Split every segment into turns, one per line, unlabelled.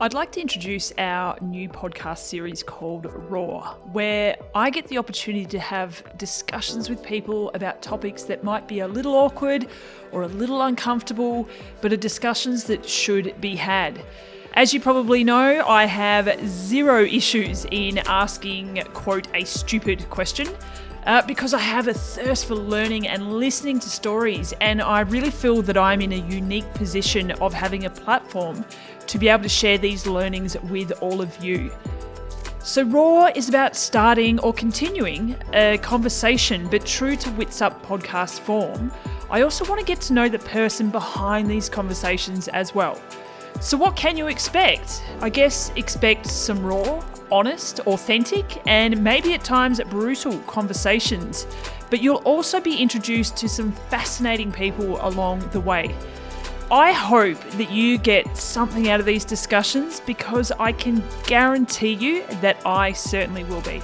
I'd like to introduce our new podcast series called Raw, where I get the opportunity to have discussions with people about topics that might be a little awkward or a little uncomfortable, but are discussions that should be had. As you probably know, I have zero issues in asking, quote, a stupid question. Uh, because I have a thirst for learning and listening to stories, and I really feel that I'm in a unique position of having a platform to be able to share these learnings with all of you. So, Raw is about starting or continuing a conversation, but true to Wits Up podcast form. I also want to get to know the person behind these conversations as well. So, what can you expect? I guess expect some raw, honest, authentic, and maybe at times brutal conversations. But you'll also be introduced to some fascinating people along the way. I hope that you get something out of these discussions because I can guarantee you that I certainly will be.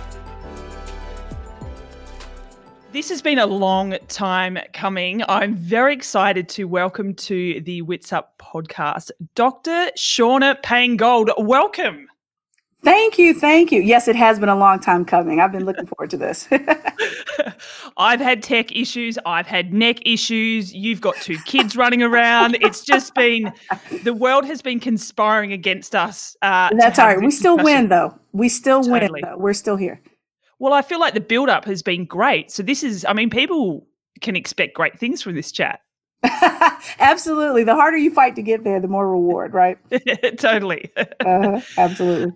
This has been a long time coming. I'm very excited to welcome to the Wits Up podcast Dr. Shauna Payne-Gould. Welcome.
Thank you. Thank you. Yes, it has been a long time coming. I've been looking forward to this.
I've had tech issues. I've had neck issues. You've got two kids running around. It's just been, the world has been conspiring against us.
Uh, That's all right. We still win, though. We still totally. win, though. We're still here.
Well, I feel like the build up has been great. So, this is, I mean, people can expect great things from this chat.
absolutely. The harder you fight to get there, the more reward, right?
totally.
uh, absolutely.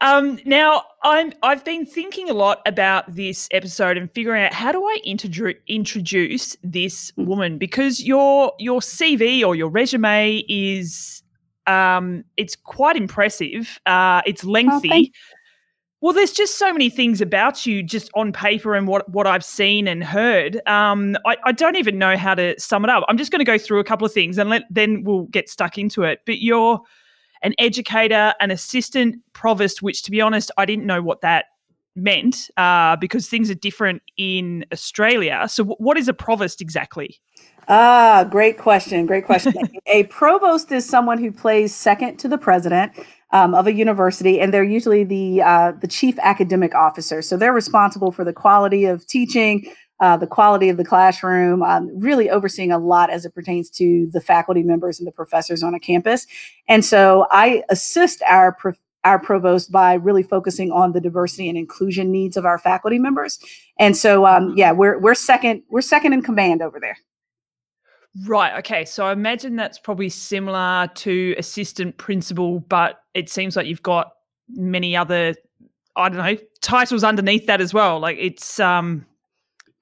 Um, now, I'm I've been thinking a lot about this episode and figuring out how do I introduce introduce this mm. woman because your your CV or your resume is um, it's quite impressive. Uh, it's oh, lengthy. Oh, well, there's just so many things about you just on paper and what, what I've seen and heard. Um, I, I don't even know how to sum it up. I'm just going to go through a couple of things and let, then we'll get stuck into it. But you're an educator, an assistant provost, which to be honest, I didn't know what that meant uh, because things are different in Australia. So, w- what is a provost exactly?
Ah, great question. Great question. a provost is someone who plays second to the president um, of a university, and they're usually the uh, the chief academic officer. So they're responsible for the quality of teaching, uh, the quality of the classroom, um, really overseeing a lot as it pertains to the faculty members and the professors on a campus. And so I assist our pro- our provost by really focusing on the diversity and inclusion needs of our faculty members. And so, um, mm-hmm. yeah, we're we're second we're second in command over there.
Right. Okay. So I imagine that's probably similar to assistant principal, but it seems like you've got many other I don't know titles underneath that as well. Like it's um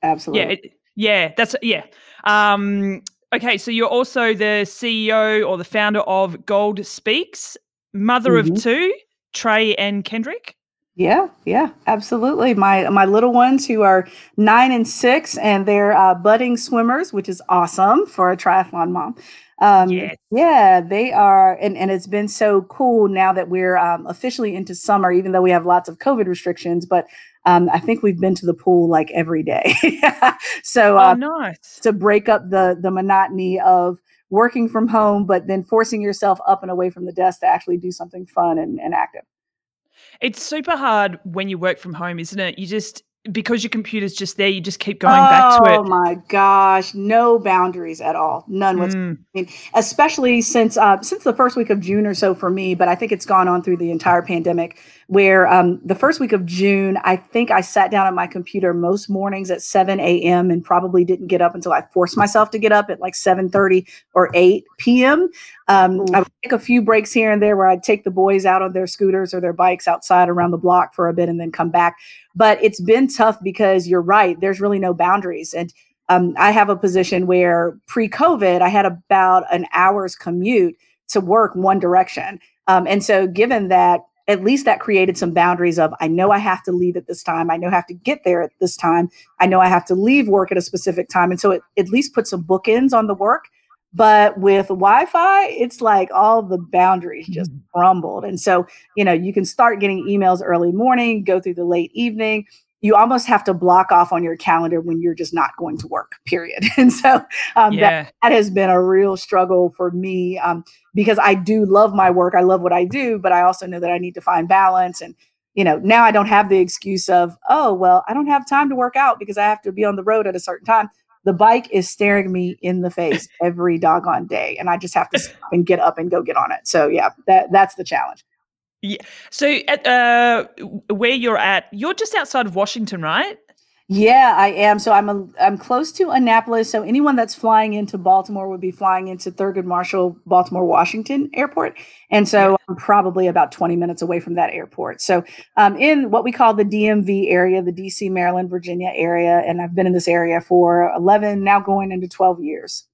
Absolutely.
Yeah. It, yeah. That's yeah. Um, okay. So you're also the CEO or the founder of Gould Speaks, mother mm-hmm. of two, Trey and Kendrick.
Yeah, yeah, absolutely. My my little ones who are nine and six, and they're uh, budding swimmers, which is awesome for a triathlon mom. Um, yes. Yeah, they are, and, and it's been so cool now that we're um, officially into summer, even though we have lots of COVID restrictions. But um, I think we've been to the pool like every day. so,
oh, uh, nice
to break up the the monotony of working from home, but then forcing yourself up and away from the desk to actually do something fun and, and active.
It's super hard when you work from home, isn't it? You just because your computer's just there, you just keep going oh, back to it.
Oh my gosh, no boundaries at all, none whatsoever. Mm. Especially since uh, since the first week of June or so for me, but I think it's gone on through the entire pandemic where um, the first week of June, I think I sat down at my computer most mornings at 7 a.m. and probably didn't get up until I forced myself to get up at like 7:30 or 8 p.m. Um, I would take a few breaks here and there where I'd take the boys out on their scooters or their bikes outside around the block for a bit and then come back. But it's been tough because you're right. There's really no boundaries. And um, I have a position where pre COVID, I had about an hour's commute to work one direction. Um, and so, given that at least that created some boundaries of I know I have to leave at this time. I know I have to get there at this time. I know I have to leave work at a specific time. And so it at least put some bookends on the work. But with Wi Fi, it's like all the boundaries just mm-hmm. crumbled. And so, you know, you can start getting emails early morning, go through the late evening. you almost have to block off on your calendar when you're just not going to work period and so um, yeah. that, that has been a real struggle for me um, because i do love my work i love what i do but i also know that i need to find balance and you know now i don't have the excuse of oh well i don't have time to work out because i have to be on the road at a certain time the bike is staring me in the face every doggone day and i just have to stop and get up and go get on it so yeah that that's the challenge
yeah. So, at, uh, where you're at, you're just outside of Washington, right?
Yeah, I am. So I'm a, I'm close to Annapolis. So anyone that's flying into Baltimore would be flying into Thurgood Marshall Baltimore Washington Airport, and so. I'm probably about 20 minutes away from that airport. So um, in what we call the DMV area, the DC, Maryland, Virginia area, and I've been in this area for 11, now going into 12 years.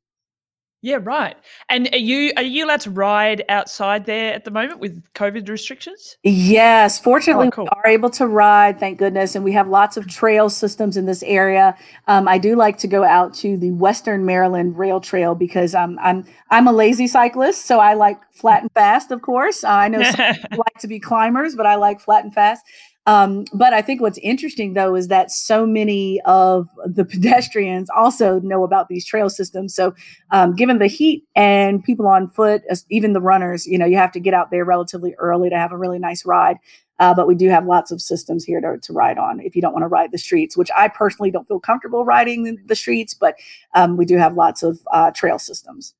Yeah, right. And are you are you allowed to ride outside there at the moment with COVID restrictions?
Yes, fortunately, oh, cool. we are able to ride. Thank goodness, and we have lots of trail systems in this area. Um, I do like to go out to the Western Maryland Rail Trail because um, I'm I'm a lazy cyclist, so I like flat and fast. Of course, uh, I know some like to be climbers, but I like flat and fast. Um, but I think what's interesting though is that so many of the pedestrians also know about these trail systems. So, um, given the heat and people on foot, even the runners, you know, you have to get out there relatively early to have a really nice ride. Uh, but we do have lots of systems here to, to ride on if you don't want to ride the streets, which I personally don't feel comfortable riding the streets, but um, we do have lots of uh, trail systems.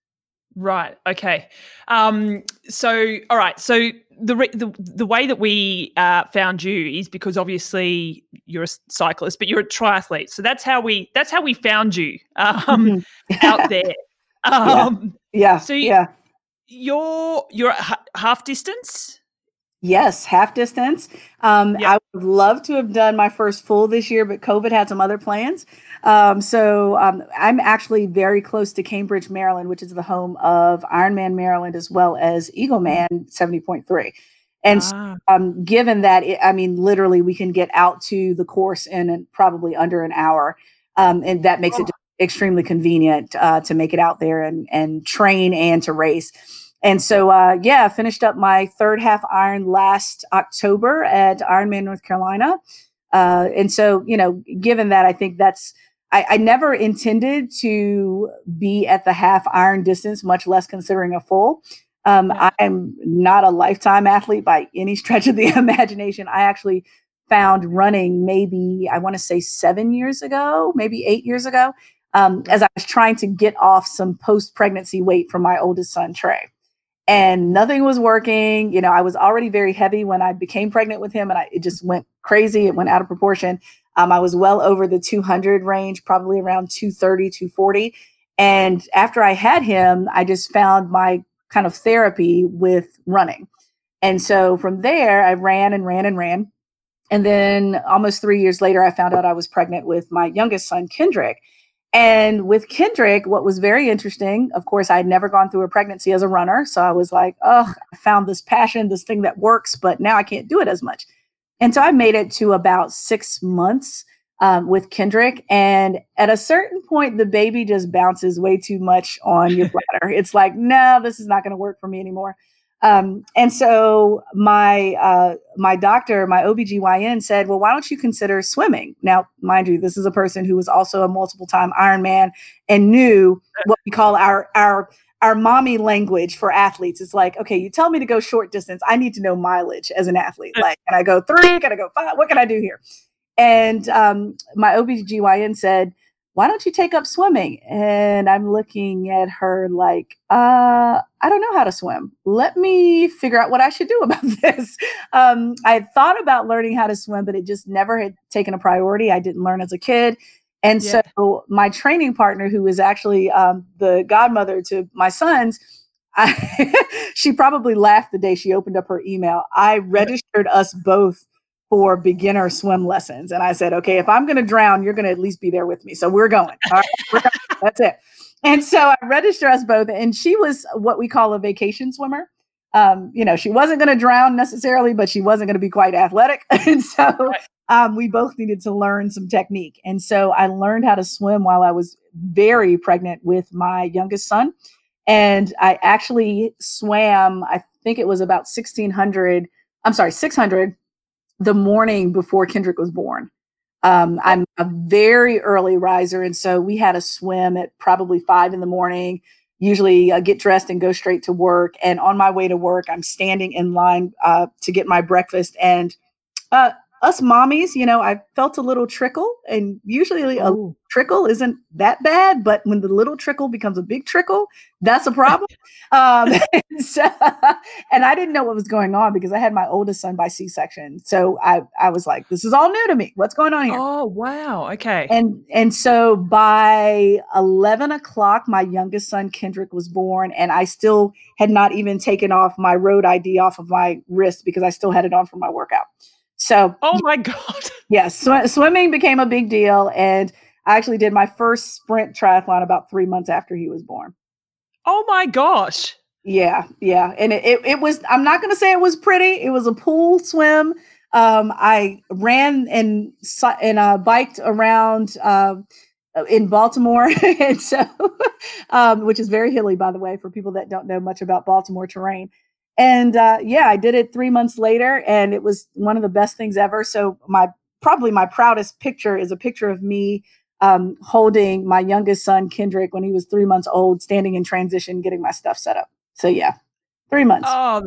Right. Okay. Um, so, all right. So the the the way that we uh, found you is because obviously you're a cyclist, but you're a triathlete. So that's how we that's how we found you um, mm-hmm. out there.
Um, yeah. yeah. So you, yeah,
you're you're at half distance.
Yes, half distance. Um, yep. I would love to have done my first full this year, but COVID had some other plans. Um, so um, I'm actually very close to Cambridge, Maryland, which is the home of Ironman Maryland as well as Eagleman 70.3. And ah. so, um, given that, it, I mean, literally, we can get out to the course in probably under an hour. Um, and that makes oh. it extremely convenient uh, to make it out there and, and train and to race. And so, uh, yeah, finished up my third half iron last October at Ironman North Carolina. Uh, and so, you know, given that, I think that's, I, I, never intended to be at the half iron distance, much less considering a full. Um, I am not a lifetime athlete by any stretch of the imagination. I actually found running maybe, I want to say seven years ago, maybe eight years ago, um, as I was trying to get off some post pregnancy weight from my oldest son, Trey and nothing was working. You know, I was already very heavy when I became pregnant with him, and I, it just went crazy. It went out of proportion. Um, I was well over the 200 range, probably around 230, 240. And after I had him, I just found my kind of therapy with running. And so from there, I ran and ran and ran. And then almost three years later, I found out I was pregnant with my youngest son, Kendrick. And with Kendrick, what was very interesting, of course, I had never gone through a pregnancy as a runner. So I was like, oh, I found this passion, this thing that works, but now I can't do it as much. And so I made it to about six months um, with Kendrick. And at a certain point, the baby just bounces way too much on your bladder. it's like, no, this is not going to work for me anymore. Um, and so my uh, my doctor, my OBGYN said, well, why don't you consider swimming? Now, mind you, this is a person who was also a multiple time Ironman and knew what we call our our our mommy language for athletes. It's like, okay, you tell me to go short distance. I need to know mileage as an athlete. Like, can I go three? Can I go five? What can I do here? And um, my OBGYN said, why don't you take up swimming? And I'm looking at her like, uh, I don't know how to swim. Let me figure out what I should do about this. Um, I had thought about learning how to swim, but it just never had taken a priority. I didn't learn as a kid. And yeah. so my training partner, who is actually um, the godmother to my sons, I, she probably laughed the day she opened up her email. I registered us both for beginner swim lessons. And I said, okay, if I'm going to drown, you're going to at least be there with me. So we're going. All right, we're going. That's it. And so I registered us both. And she was what we call a vacation swimmer. Um, you know, she wasn't going to drown necessarily, but she wasn't going to be quite athletic. and so um, we both needed to learn some technique. And so I learned how to swim while I was very pregnant with my youngest son. And I actually swam, I think it was about 1600, I'm sorry, 600 the morning before Kendrick was born. Um, I'm a very early riser, and so we had a swim at probably five in the morning. Usually, uh, get dressed and go straight to work. And on my way to work, I'm standing in line uh, to get my breakfast, and uh, us mommies, you know, I felt a little trickle, and usually a Ooh. trickle isn't that bad, but when the little trickle becomes a big trickle, that's a problem. um, and, so, and I didn't know what was going on because I had my oldest son by C-section, so I I was like, this is all new to me. What's going on here?
Oh wow, okay.
And and so by eleven o'clock, my youngest son Kendrick was born, and I still had not even taken off my road ID off of my wrist because I still had it on for my workout. So,
oh my God.
Yes, sw- swimming became a big deal. And I actually did my first sprint triathlon about three months after he was born.
Oh my gosh.
Yeah, yeah. And it, it, it was, I'm not going to say it was pretty, it was a pool swim. Um, I ran and, and uh, biked around uh, in Baltimore. and so, um, which is very hilly, by the way, for people that don't know much about Baltimore terrain. And uh, yeah, I did it three months later, and it was one of the best things ever. So my probably my proudest picture is a picture of me um, holding my youngest son Kendrick when he was three months old, standing in transition, getting my stuff set up. So yeah, three months.
Oh,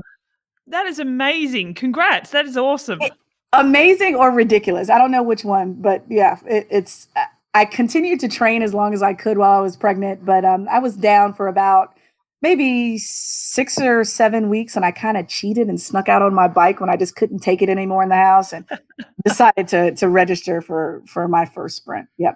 that is amazing! Congrats, that is awesome. It,
amazing or ridiculous? I don't know which one, but yeah, it, it's. I continued to train as long as I could while I was pregnant, but um, I was down for about maybe six or seven weeks and I kind of cheated and snuck out on my bike when I just couldn't take it anymore in the house and decided to to register for for my first sprint. Yep.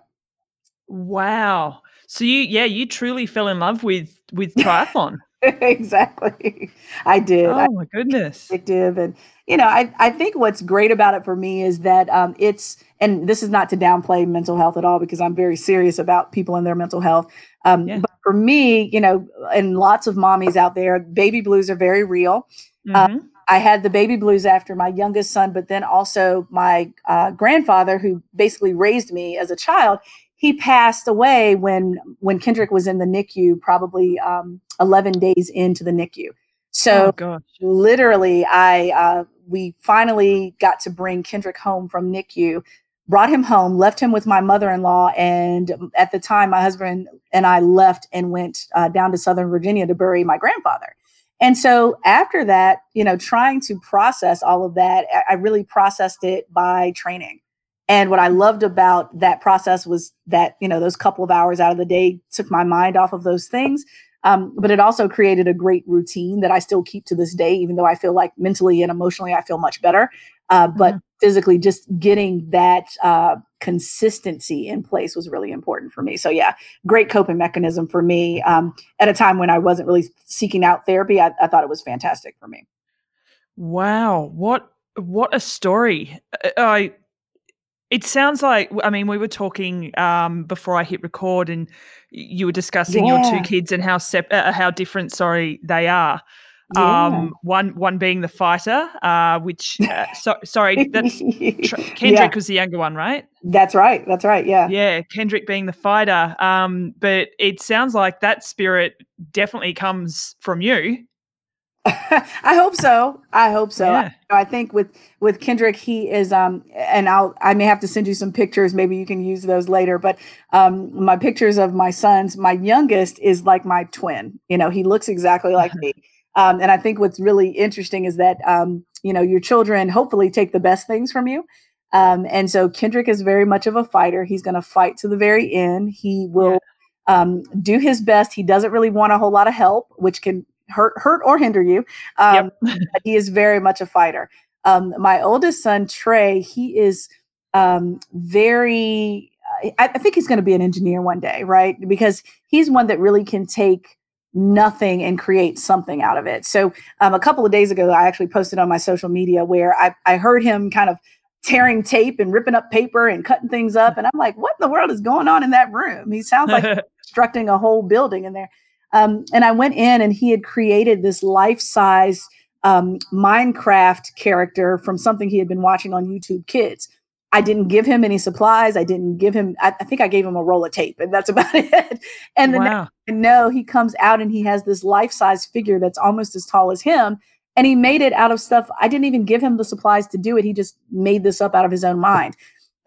Wow. So you yeah, you truly fell in love with with triathlon.
exactly. I did.
Oh my goodness.
Addictive. And you know, I, I think what's great about it for me is that um, it's and this is not to downplay mental health at all because I'm very serious about people and their mental health. Um, yeah. But for me, you know, and lots of mommies out there, baby blues are very real. Uh, mm-hmm. I had the baby blues after my youngest son, but then also my uh, grandfather, who basically raised me as a child. He passed away when when Kendrick was in the NICU, probably um, 11 days into the NICU. So oh, literally, I uh, we finally got to bring Kendrick home from NICU brought him home, left him with my mother in law. And at the time, my husband and I left and went uh, down to Southern Virginia to bury my grandfather. And so after that, you know, trying to process all of that, I really processed it by training. And what I loved about that process was that, you know, those couple of hours out of the day took my mind off of those things. Um, but it also created a great routine that I still keep to this day, even though I feel like mentally and emotionally I feel much better. Uh, but mm-hmm. physically just getting that uh, consistency in place was really important for me. So yeah great coping mechanism for me um, at a time when i wasn't really seeking out therapy I, I, thought it was fantastic for me.
Wow. What what a story. I it sounds like i mean we were talking um, before i hit record and you were discussing yeah. your two kids and how sep- uh, how different sorry they are yeah. Um, one one being the fighter, uh, which uh, so, sorry, that's Kendrick yeah. was the younger one, right?
That's right. That's right. Yeah.
Yeah, Kendrick being the fighter. Um, but it sounds like that spirit definitely comes from you.
I hope so. I hope so. Yeah. I, I, think with with Kendrick, he is um and I'll I may have to send you some pictures. Maybe you can use those later. But um my pictures of my sons, my youngest is like my twin. You know, he looks exactly like me. Um, and I think what's really interesting is that um, you know your children hopefully take the best things from you. Um, and so Kendrick is very much of a fighter. He's going to fight to the very end. He will yeah. um, do his best. He doesn't really want a whole lot of help, which can hurt, hurt or hinder you. Um, yep. he is very much a fighter. Um, my oldest son Trey, he is um, very. I, I think he's going to be an engineer one day, right? Because he's one that really can take nothing and create something out of it. So um, a couple of days ago, I actually posted on my social media where I, I heard him kind of tearing tape and ripping up paper and cutting things up. And I'm like, what in the world is going on in that room? He sounds like constructing a whole building in there. Um, and I went in and he had created this life size um, Minecraft character from something he had been watching on YouTube Kids. I didn't give him any supplies. I didn't give him, I, I, think I gave him a roll of tape and that's about it. And then wow. no, he comes out and he has this life size figure that's almost as tall as him. And he made it out of stuff. I didn't even give him the supplies to do it. He just made this up out of his own mind.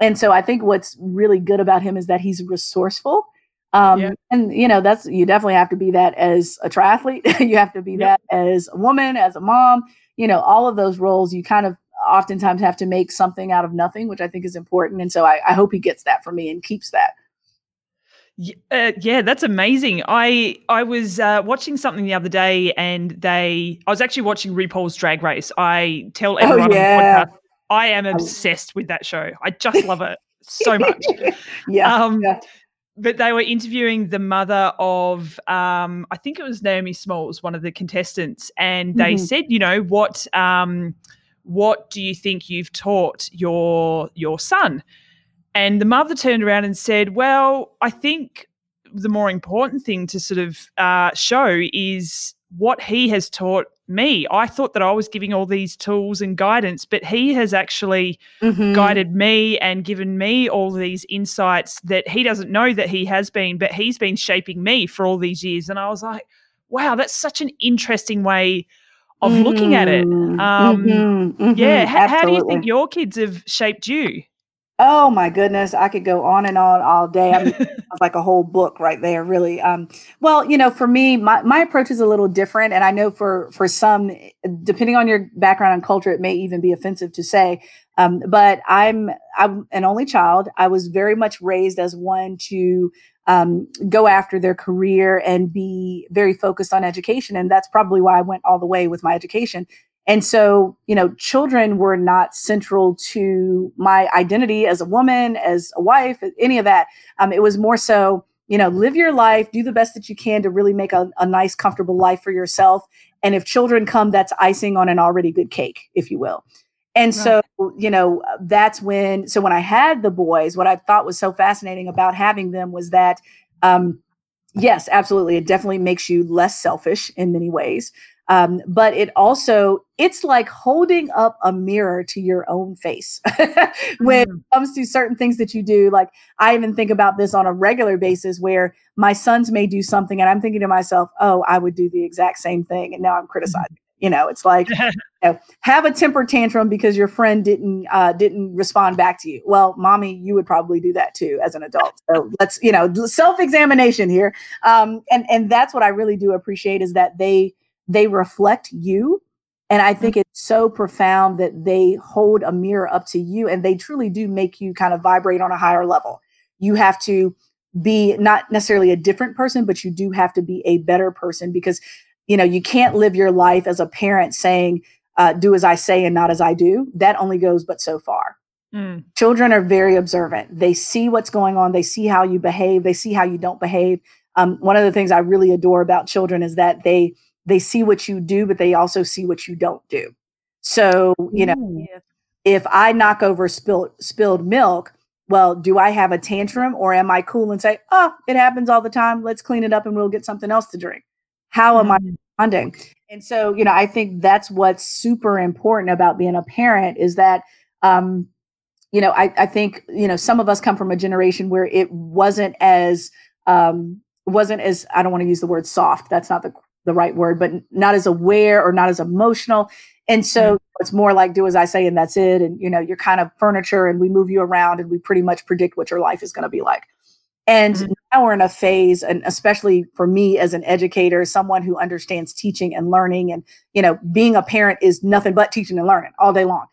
and so I think what's really good about him is that he's resourceful. Um, yeah. And you know, that's you definitely have to be that as a triathlete. you have to be yep. that as a woman, as a mom. You know, all of those roles. You kind of oftentimes have to make something out of nothing, which I think is important. And so I, I hope he gets that from me and keeps that.
Uh, yeah, that's amazing. I I was uh, watching something the other day, and they I was actually watching RuPaul's Drag Race. I tell oh, everyone oh, yeah. on the podcast, I am obsessed with that show. I just love it so much.
yeah, um, yeah.
But they were interviewing the mother of, um, I think it was Naomi Smalls, one of the contestants, and they mm-hmm. said, you know, what um, what do you think you've taught your your son? And the mother turned around and said, Well, I think the more important thing to sort of uh, show is what he has taught me. I thought that I was giving all these tools and guidance, but he has actually mm-hmm. guided me and given me all these insights that he doesn't know that he has been, but he's been shaping me for all these years. And I was like, wow, that's such an interesting way of mm-hmm. looking at it. Mm-hmm. Um, mm-hmm. yeah. H- how do you think your kids have shaped you?
Oh my goodness, I could go on and on all day. I mean, it's like a whole book right there, really. Um, well, you know, for me, my, my approach is a little different, and I know for for some, depending on your background and culture, it may even be offensive to say. Um, but I'm I'm an only child. I was very much raised as one to um, go after their career and be very focused on education, and that's probably why I went all the way with my education and so, you know, children were not central to my identity as a woman, as a wife, any of that. Um, it was more so, you know, live your life, do the best that you can to really make a, a nice, comfortable life for yourself. And if children come, that's icing on an already good cake, if you will. And right. so, you know, that's when, so when I had the boys, what I thought was so fascinating about having them was that, um, yes, absolutely. It definitely makes you less selfish in many ways. Um, but it also it's like holding up a mirror to your own face when mm. it comes to certain things that you do. Like i even think about this on a regular basis where my sons may do something and i'm thinking to myself oh i would do the exact same thing and now i'm criticizing mm. you know? It's like you know, have a temper tantrum because your friend didn't uh, didn't respond back to you. Well mommy you would probably do that too as an adult. So let's you know self-examination here. Um, and and that's what i really do appreciate is that they they reflect you. And I think mm-hmm. it's so profound that they hold a mirror up to you and they truly do make you kind of vibrate on a higher level. You have to be not necessarily a different person, but you do have to be a better person because, you know, you can't live your life as a parent saying, uh, do as I say and not as I do. That only goes but so far. Mm. Children are very observant. They see what's going on. They see how you behave. They see how you don't behave. Um, one of the things I really adore about children is that they they see what you do, but they also see what you don't do. So, you know, if, if I knock over spilled spilled milk, well, do I have a tantrum or am I cool and say, oh, it happens all the time. Let's clean it up and we'll get something else to drink. How am I mm. responding? And so, you know, I think that's what's super important about being a parent is that, um, you know, I, I think, you know, some of us come from a generation where it wasn't as, um, wasn't as, I don't want to use the word soft. That's not the the right word, but not as aware or not as emotional. And so mm-hmm. it's more like do as I say and that's it. And you know, you're kind of furniture and we move you around and we pretty much predict what your life is going to be like. And mm-hmm. now we're in a phase, and especially for me as an educator, someone who understands teaching and learning, and you know, being a parent is nothing but teaching and learning all day long.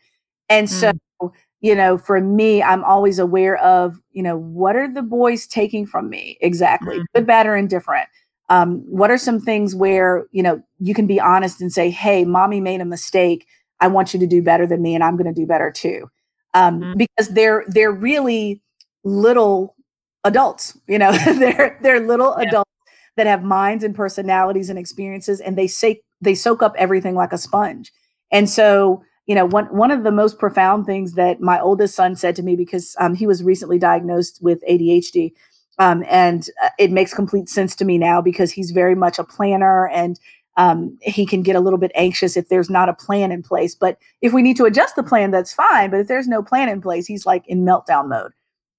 And mm-hmm. so, you know, for me, I'm always aware of, you know, what are the boys taking from me exactly, mm-hmm. good, bad, or indifferent um, what are some things where you know you can be honest and say hey mommy made a mistake i want you to do better than me and i'm going to do better too um, mm-hmm. because they're they're really little adults you know they're they're little yeah. adults that have minds and personalities and experiences and they say they soak up everything like a sponge and so you know one one of the most profound things that my oldest son said to me because um, he was recently diagnosed with adhd um, and uh, it makes complete sense to me now because he's very much a planner and um, he can get a little bit anxious if there's not a plan in place. But if we need to adjust the plan, that's fine. But if there's no plan in place, he's like in meltdown mode.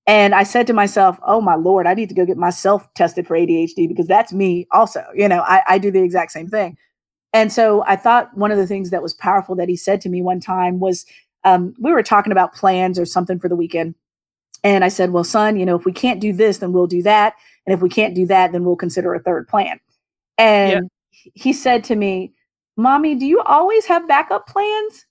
And I said to myself, oh my Lord, I need to go get myself tested for ADHD because that's me also. You know, I, I do the exact same thing. And so I thought one of the things that was powerful that he said to me one time was um, we were talking about plans or something for the weekend and I said, well, son, you know, if we can't do this, then we'll do that. And if we can't do that, then we'll consider a third plan. And yeah. he said to me, Mommy, do you always have backup plans?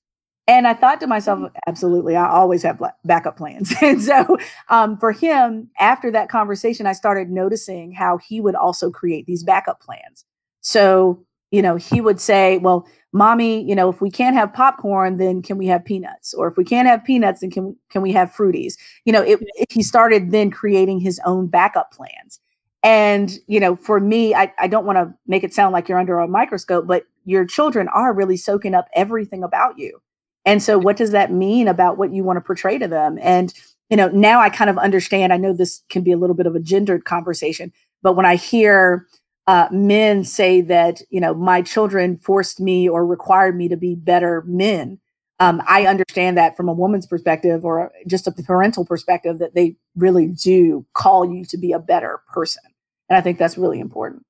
And I thought to myself, mm-hmm. absolutely, I always have backup plans. and so um, for him, after that conversation, I started noticing how he would also create these backup plans. So, you know, he would say, well, mommy, you know, if we can't have popcorn, then can we have peanuts? Or if we can't have peanuts, then can, can we have fruities? You know, it, it, he started then creating his own backup plans. And, you know, for me, I, I don't want to make it sound like you're under a microscope, but your children are really soaking up everything about you. And so, what does that mean about what you want to portray to them? And, you know, now I kind of understand. I know this can be a little bit of a gendered conversation, but when I hear uh, men say that, you know, my children forced me or required me to be better men, um, I understand that from a woman's perspective or just a parental perspective that they really do call you to be a better person. And I think that's really important.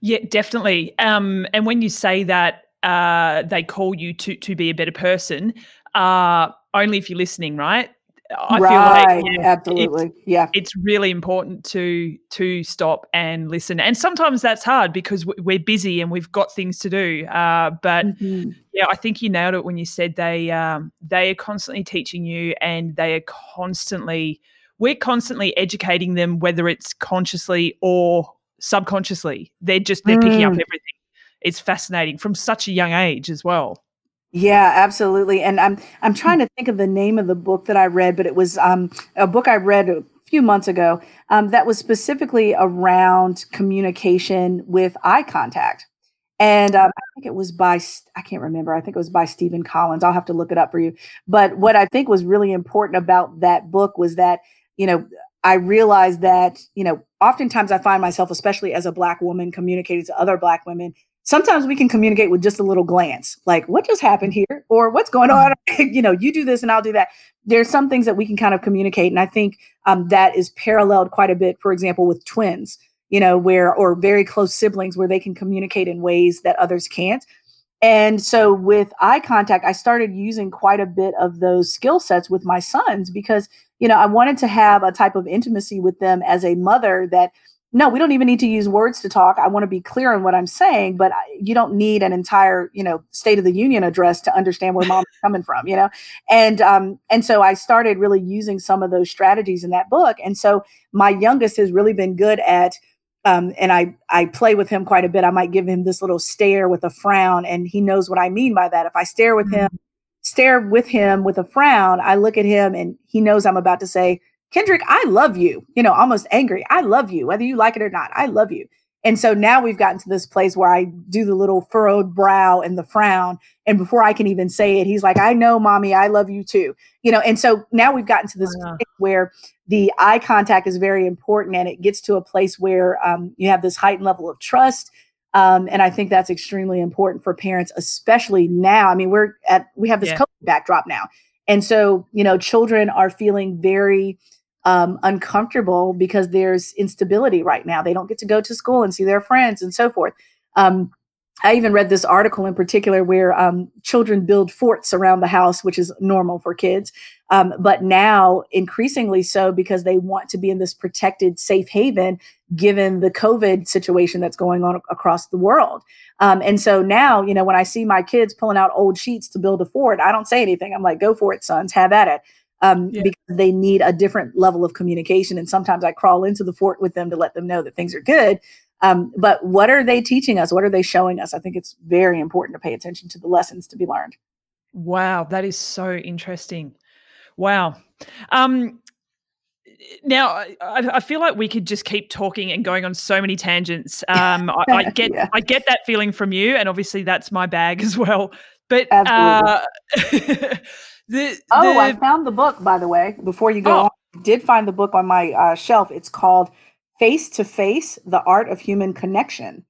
Yeah, definitely. Um, and when you say that uh, they call you to to be a better person, uh, only if you're listening, right?
I right, feel like yeah, absolutely,
it's,
yeah,
it's really important to to stop and listen. And sometimes that's hard because we're busy and we've got things to do. Uh, but mm-hmm. yeah, I think you nailed it when you said they um, they are constantly teaching you, and they are constantly we're constantly educating them, whether it's consciously or subconsciously. They're just they're mm. picking up mm. everything. It's fascinating from such a young age as well.
Yeah, absolutely. And I'm I'm trying to think of the name of the book that I read, but it was um, a book I read a few months ago um, that was specifically around communication with eye contact. And um, I think it was by I can't remember. I think it was by Stephen Collins. I'll have to look it up for you. But what I think was really important about that book was that you know I realized that you know oftentimes I find myself, especially as a black woman, communicating to other black women sometimes we can communicate with just a little glance like what just happened here? Or what's going on? Mm-hmm. you know you do this and i'll do that. There's some things that we can kind of communicate and i think um, that is paralleled quite a bit for example with twins you know where or very close siblings where they can communicate in ways that others can't. And so with eye contact i started using quite a bit of those skill sets with my sons because you know i wanted to have a type of intimacy with them as a mother that no, we don't even need to use words to talk. I want to be clear on what I'm saying, but you don't need an entire, you know, State of the Union address to understand where mom's coming from, you know. And um, and so I started really using some of those strategies in that book. And so my youngest has really been good at, um, and I I play with him quite a bit. I might give him this little stare with a frown, and he knows what I mean by that. If I stare with mm-hmm. him, stare with him with a frown, I look at him, and he knows I'm about to say Kendrick, I love you, you know, almost angry. I love you, whether you like it or not. I love you. And so now we've gotten to this place where I do the little furrowed brow and the frown. And before I can even say it, he's like, I know, mommy, I love you too. You know, and so now we've gotten to this place where the eye contact is very important and it gets to a place where um, you have this heightened level of trust. Um, and I think that's extremely important for parents, especially now. I mean, we're at, we have this yeah. COVID backdrop now. And so, you know, children are feeling very, um, uncomfortable because there's instability right now. They don't get to go to school and see their friends and so forth. Um, I even read this article in particular where um, children build forts around the house, which is normal for kids. Um, but now, increasingly so, because they want to be in this protected, safe haven given the COVID situation that's going on across the world. Um, and so now, you know, when I see my kids pulling out old sheets to build a fort, I don't say anything. I'm like, go for it, sons, have at it um, yeah. because they need a different level of communication. And sometimes I crawl into the fort with them to let them know that things are good. Um, but what are they teaching us? What are they showing us? I think it's very important to pay attention to the lessons to be learned.
Wow, that is so interesting. Wow. Um, now I, I, feel like we could just keep talking and going on so many tangents. Um, I, I, get yeah. I get that feeling from you, and obviously that's my bag as well. But uh,
The, oh, I found the book, by the way, before you go oh. on. I did find the book on my uh, shelf. It's called Face to Face The Art of Human Connection.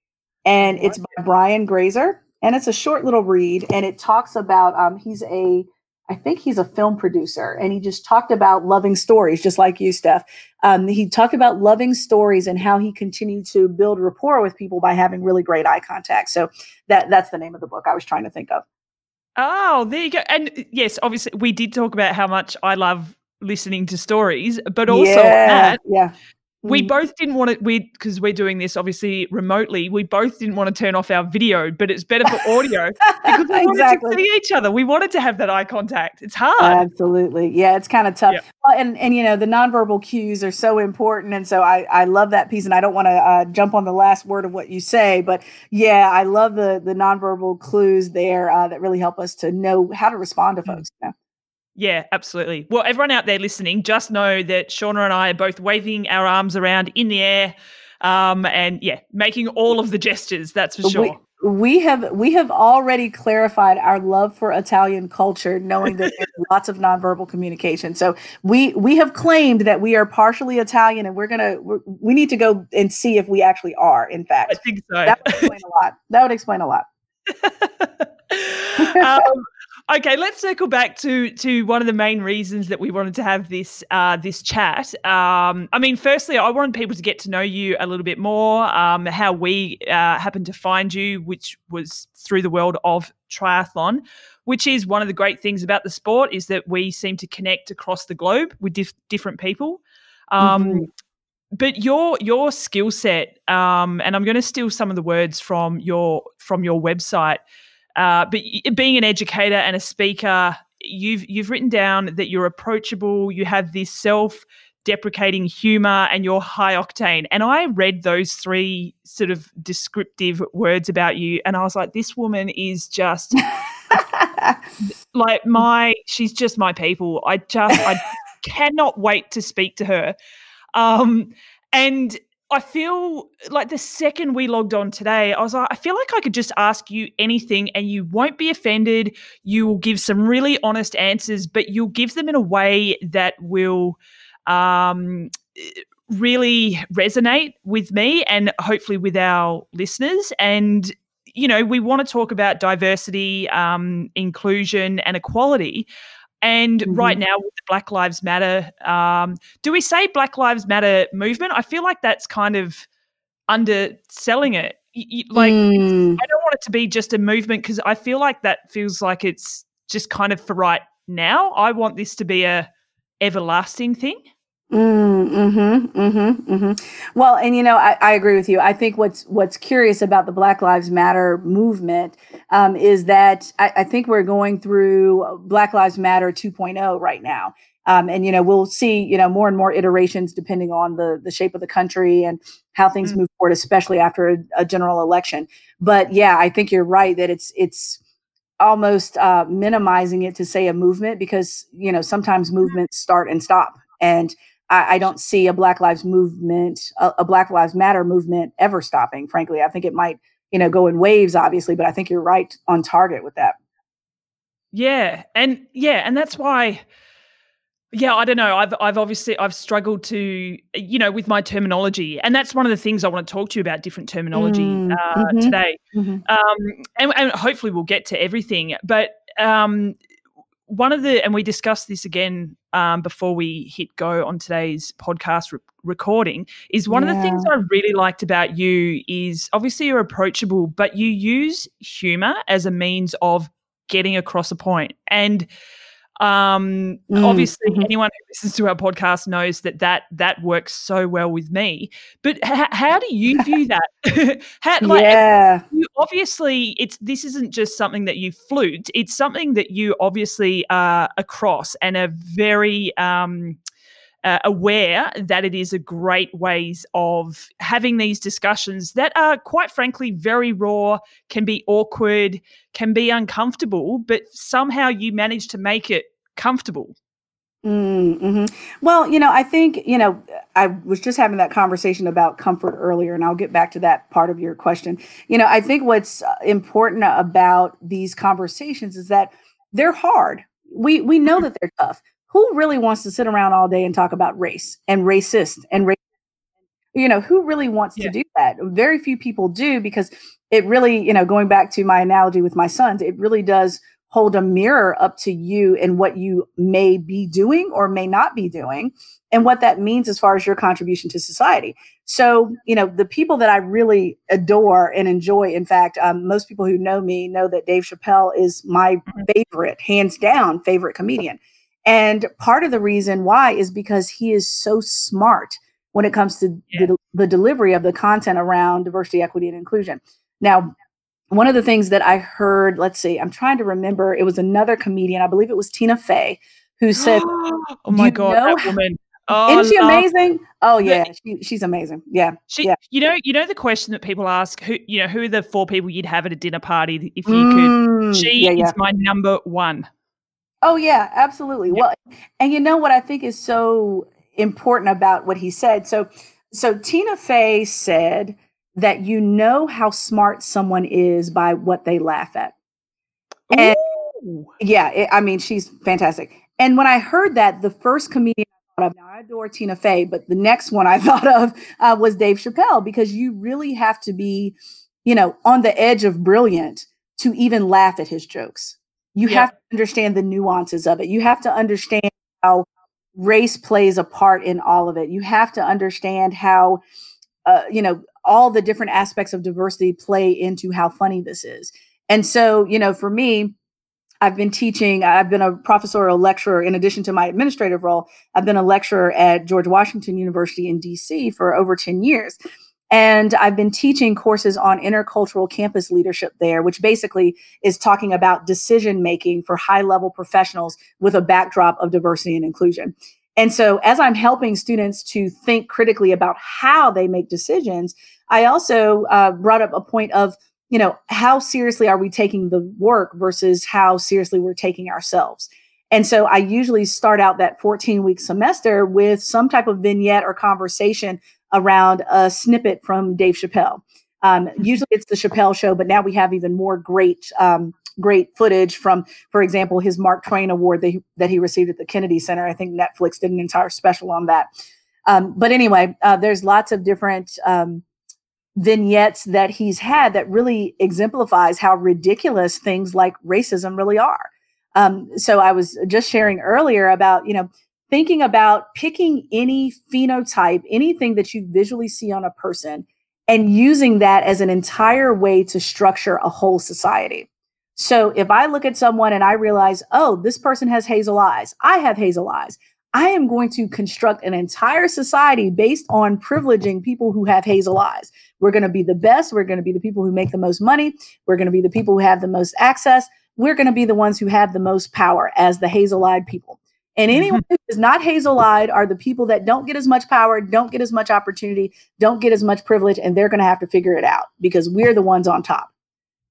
And it's by Brian Grazer. And it's a short little read. And it talks about, um, he's a, I think he's a film producer. And he just talked about loving stories, just like you, Steph. Um, he talked about loving stories and how he continued to build rapport with people by having really great eye contact. So that that's the name of the book I was trying to think of.
Oh, there you go. And uh, yes, obviously, we did talk about how much I love listening to stories, but also yeah,
yeah
we mm. both didn't want to we because we're doing this obviously remotely we both didn't want to turn off our video but it's better for audio because we exactly. wanted to see each other we wanted to have that eye contact it's hard
absolutely yeah it's kind of tough yep. well, and and you know the nonverbal cues are so important and so i i love that piece and i don't want to uh, jump on the last word of what you say but yeah i love the the nonverbal clues there uh, that really help us to know how to respond to mm. folks you know?
Yeah, absolutely. Well, everyone out there listening, just know that Shauna and I are both waving our arms around in the air, um, and yeah, making all of the gestures. That's for sure.
We, we have we have already clarified our love for Italian culture, knowing that there's lots of nonverbal communication. So we we have claimed that we are partially Italian, and we're gonna we're, we need to go and see if we actually are. In fact,
I think so.
That would explain a lot. That would explain a lot.
um, Okay, let's circle back to to one of the main reasons that we wanted to have this uh, this chat. Um, I mean, firstly, I wanted people to get to know you a little bit more. Um, how we uh, happened to find you, which was through the world of triathlon, which is one of the great things about the sport is that we seem to connect across the globe with dif- different people. Um, mm-hmm. But your your skill set, um, and I'm going to steal some of the words from your from your website. Uh, but being an educator and a speaker, you've you've written down that you're approachable. You have this self deprecating humor and you're high octane. And I read those three sort of descriptive words about you, and I was like, this woman is just like my. She's just my people. I just I cannot wait to speak to her. Um, and I feel like the second we logged on today, I was like, I feel like I could just ask you anything and you won't be offended. You will give some really honest answers, but you'll give them in a way that will um, really resonate with me and hopefully with our listeners. And, you know, we want to talk about diversity, um, inclusion, and equality. And mm-hmm. right now, with the Black Lives Matter, um, do we say Black Lives Matter movement? I feel like that's kind of underselling it. like, mm. I don't want it to be just a movement because I feel like that feels like it's just kind of for right now. I want this to be a everlasting thing.
Mm, mm-hmm, mm-hmm, mm-hmm. Well, and you know, I, I, agree with you. I think what's what's curious about the Black Lives Matter movement um, is that I, I, think we're going through Black Lives Matter 2.0 right now. Um, and you know, we'll see you know more and more iterations depending on the the shape of the country and how things mm-hmm. move forward, especially after a, a, general election. But yeah, I think you're right that it's it's almost uh, minimizing it to say a movement because you know sometimes movements start and stop and I, I don't see a Black Lives movement, a, a Black Lives Matter movement ever stopping. Frankly, I think it might, you know, go in waves, obviously, but I think you're right on target with that.
Yeah, and yeah, and that's why yeah i don't know i've i've obviously i've struggled to you know with my terminology and that's one of the things i want to talk to you about different terminology mm, uh, mm-hmm, today mm-hmm. Um, and, and, hopefully we'll get to everything but um, one of the and we discussed this again um, before we hit go on today's podcast re- recording is one yeah. of the things I really liked about you is obviously you're approachable, but you use humor as a means of getting across a. And um, mm. Obviously, mm-hmm. anyone who listens to our podcast knows that that that works so well with me. But h- how do you view that? how, like,
yeah.
You, obviously, it's this isn't just something that you flute. It's something that you obviously are across and are very. Um, uh, aware that it is a great ways of having these discussions that are quite frankly very raw can be awkward can be uncomfortable but somehow you manage to make it comfortable
Mm-hmm. Well, you know, I think, you know, I was just having that conversation about comfort earlier, and I'll get back to that part of your question. You know, I think what's uh, important about these conversations is that they're hard. We we know that they're tough who really wants to sit around all day and talk about race and racist and race? You know, who really wants yeah. to do that? Very few people do because it really, you know, going back to my analogy with my sons, it really does hold a mirror up to you and what you may be doing or may not be doing and what that means as far as your contribution to society so you know the people that i really adore and enjoy in fact um, most people who know me know that dave chappelle is my mm-hmm. favorite hands down favorite comedian And part of the reason why is because he is so smart when it comes to yeah. the, the delivery of the content around diversity, equity, and inclusion. Now, one of the things that I heard, let's see, I'm trying to remember, it was another comedian, I believe it was Tina Fey, who said,
"Oh my god, that woman!
Oh, Isn't she amazing? Oh yeah, she, she's amazing. Yeah,
she,
yeah.
You know, you know the question that people ask: who, you know, who are the four people you'd have at a dinner party if you mm, could? She yeah, yeah. is my number one.
Oh yeah, absolutely. Yep. Well, and you know what I think is so important about what he said. So, so Tina Fey said that you know how smart someone is by what they laugh at. And Ooh. yeah, it, I mean, she's fantastic. And when I heard that, the first comedian I thought of, now I adore Tina Fey, but the next one I thought of uh, was Dave Chappelle because you really have to be, you know, on the edge of brilliant to even laugh at his jokes. You yeah. have to understand the nuances of it. You have to understand how race plays a part in all of it. You have to understand how, uh, you know, all the different aspects of diversity play into how funny this is. And so, you know, for me, I've been teaching, I've been a professorial lecturer in addition to my administrative role. I've been a lecturer at George Washington University in DC for over 10 years. And I've been teaching courses on intercultural campus leadership there, which basically is talking about decision making for high level professionals with a backdrop of diversity and inclusion. And so, as I'm helping students to think critically about how they make decisions, I also uh, brought up a point of, you know, how seriously are we taking the work versus how seriously we're taking ourselves. And so I usually start out that 14 week semester with some type of vignette or conversation around a snippet from Dave Chappelle. Um, mm-hmm. usually it's the Chappelle show, but now we have even more great, um, great footage from, for example, his Mark Twain Award that he, that he received at the Kennedy Center. I think Netflix did an entire special on that. Um, but anyway, uh, there's lots of different um, vignettes that he's had that really exemplifies how ridiculous things like racism really are. Um, so I was just sharing earlier about, you know, thinking about picking any phenotype, anything that you visually see on a person, and using that as an entire way to structure a whole society. So if I look at someone and I realize, oh, this person has hazel eyes, I have hazel eyes. I am going to construct an entire society based on privileging people who have hazel eyes. We're going to be the best. We're going to be the people who make the most money. We're going to be the people who have the most access. We're going to be the ones who have the most power as the hazel eyed people. And anyone mm-hmm. who is not hazel eyed are the people that don't get as much power, don't get as much opportunity, don't get as much privilege, and they're going to have to figure it out because we're the ones on top.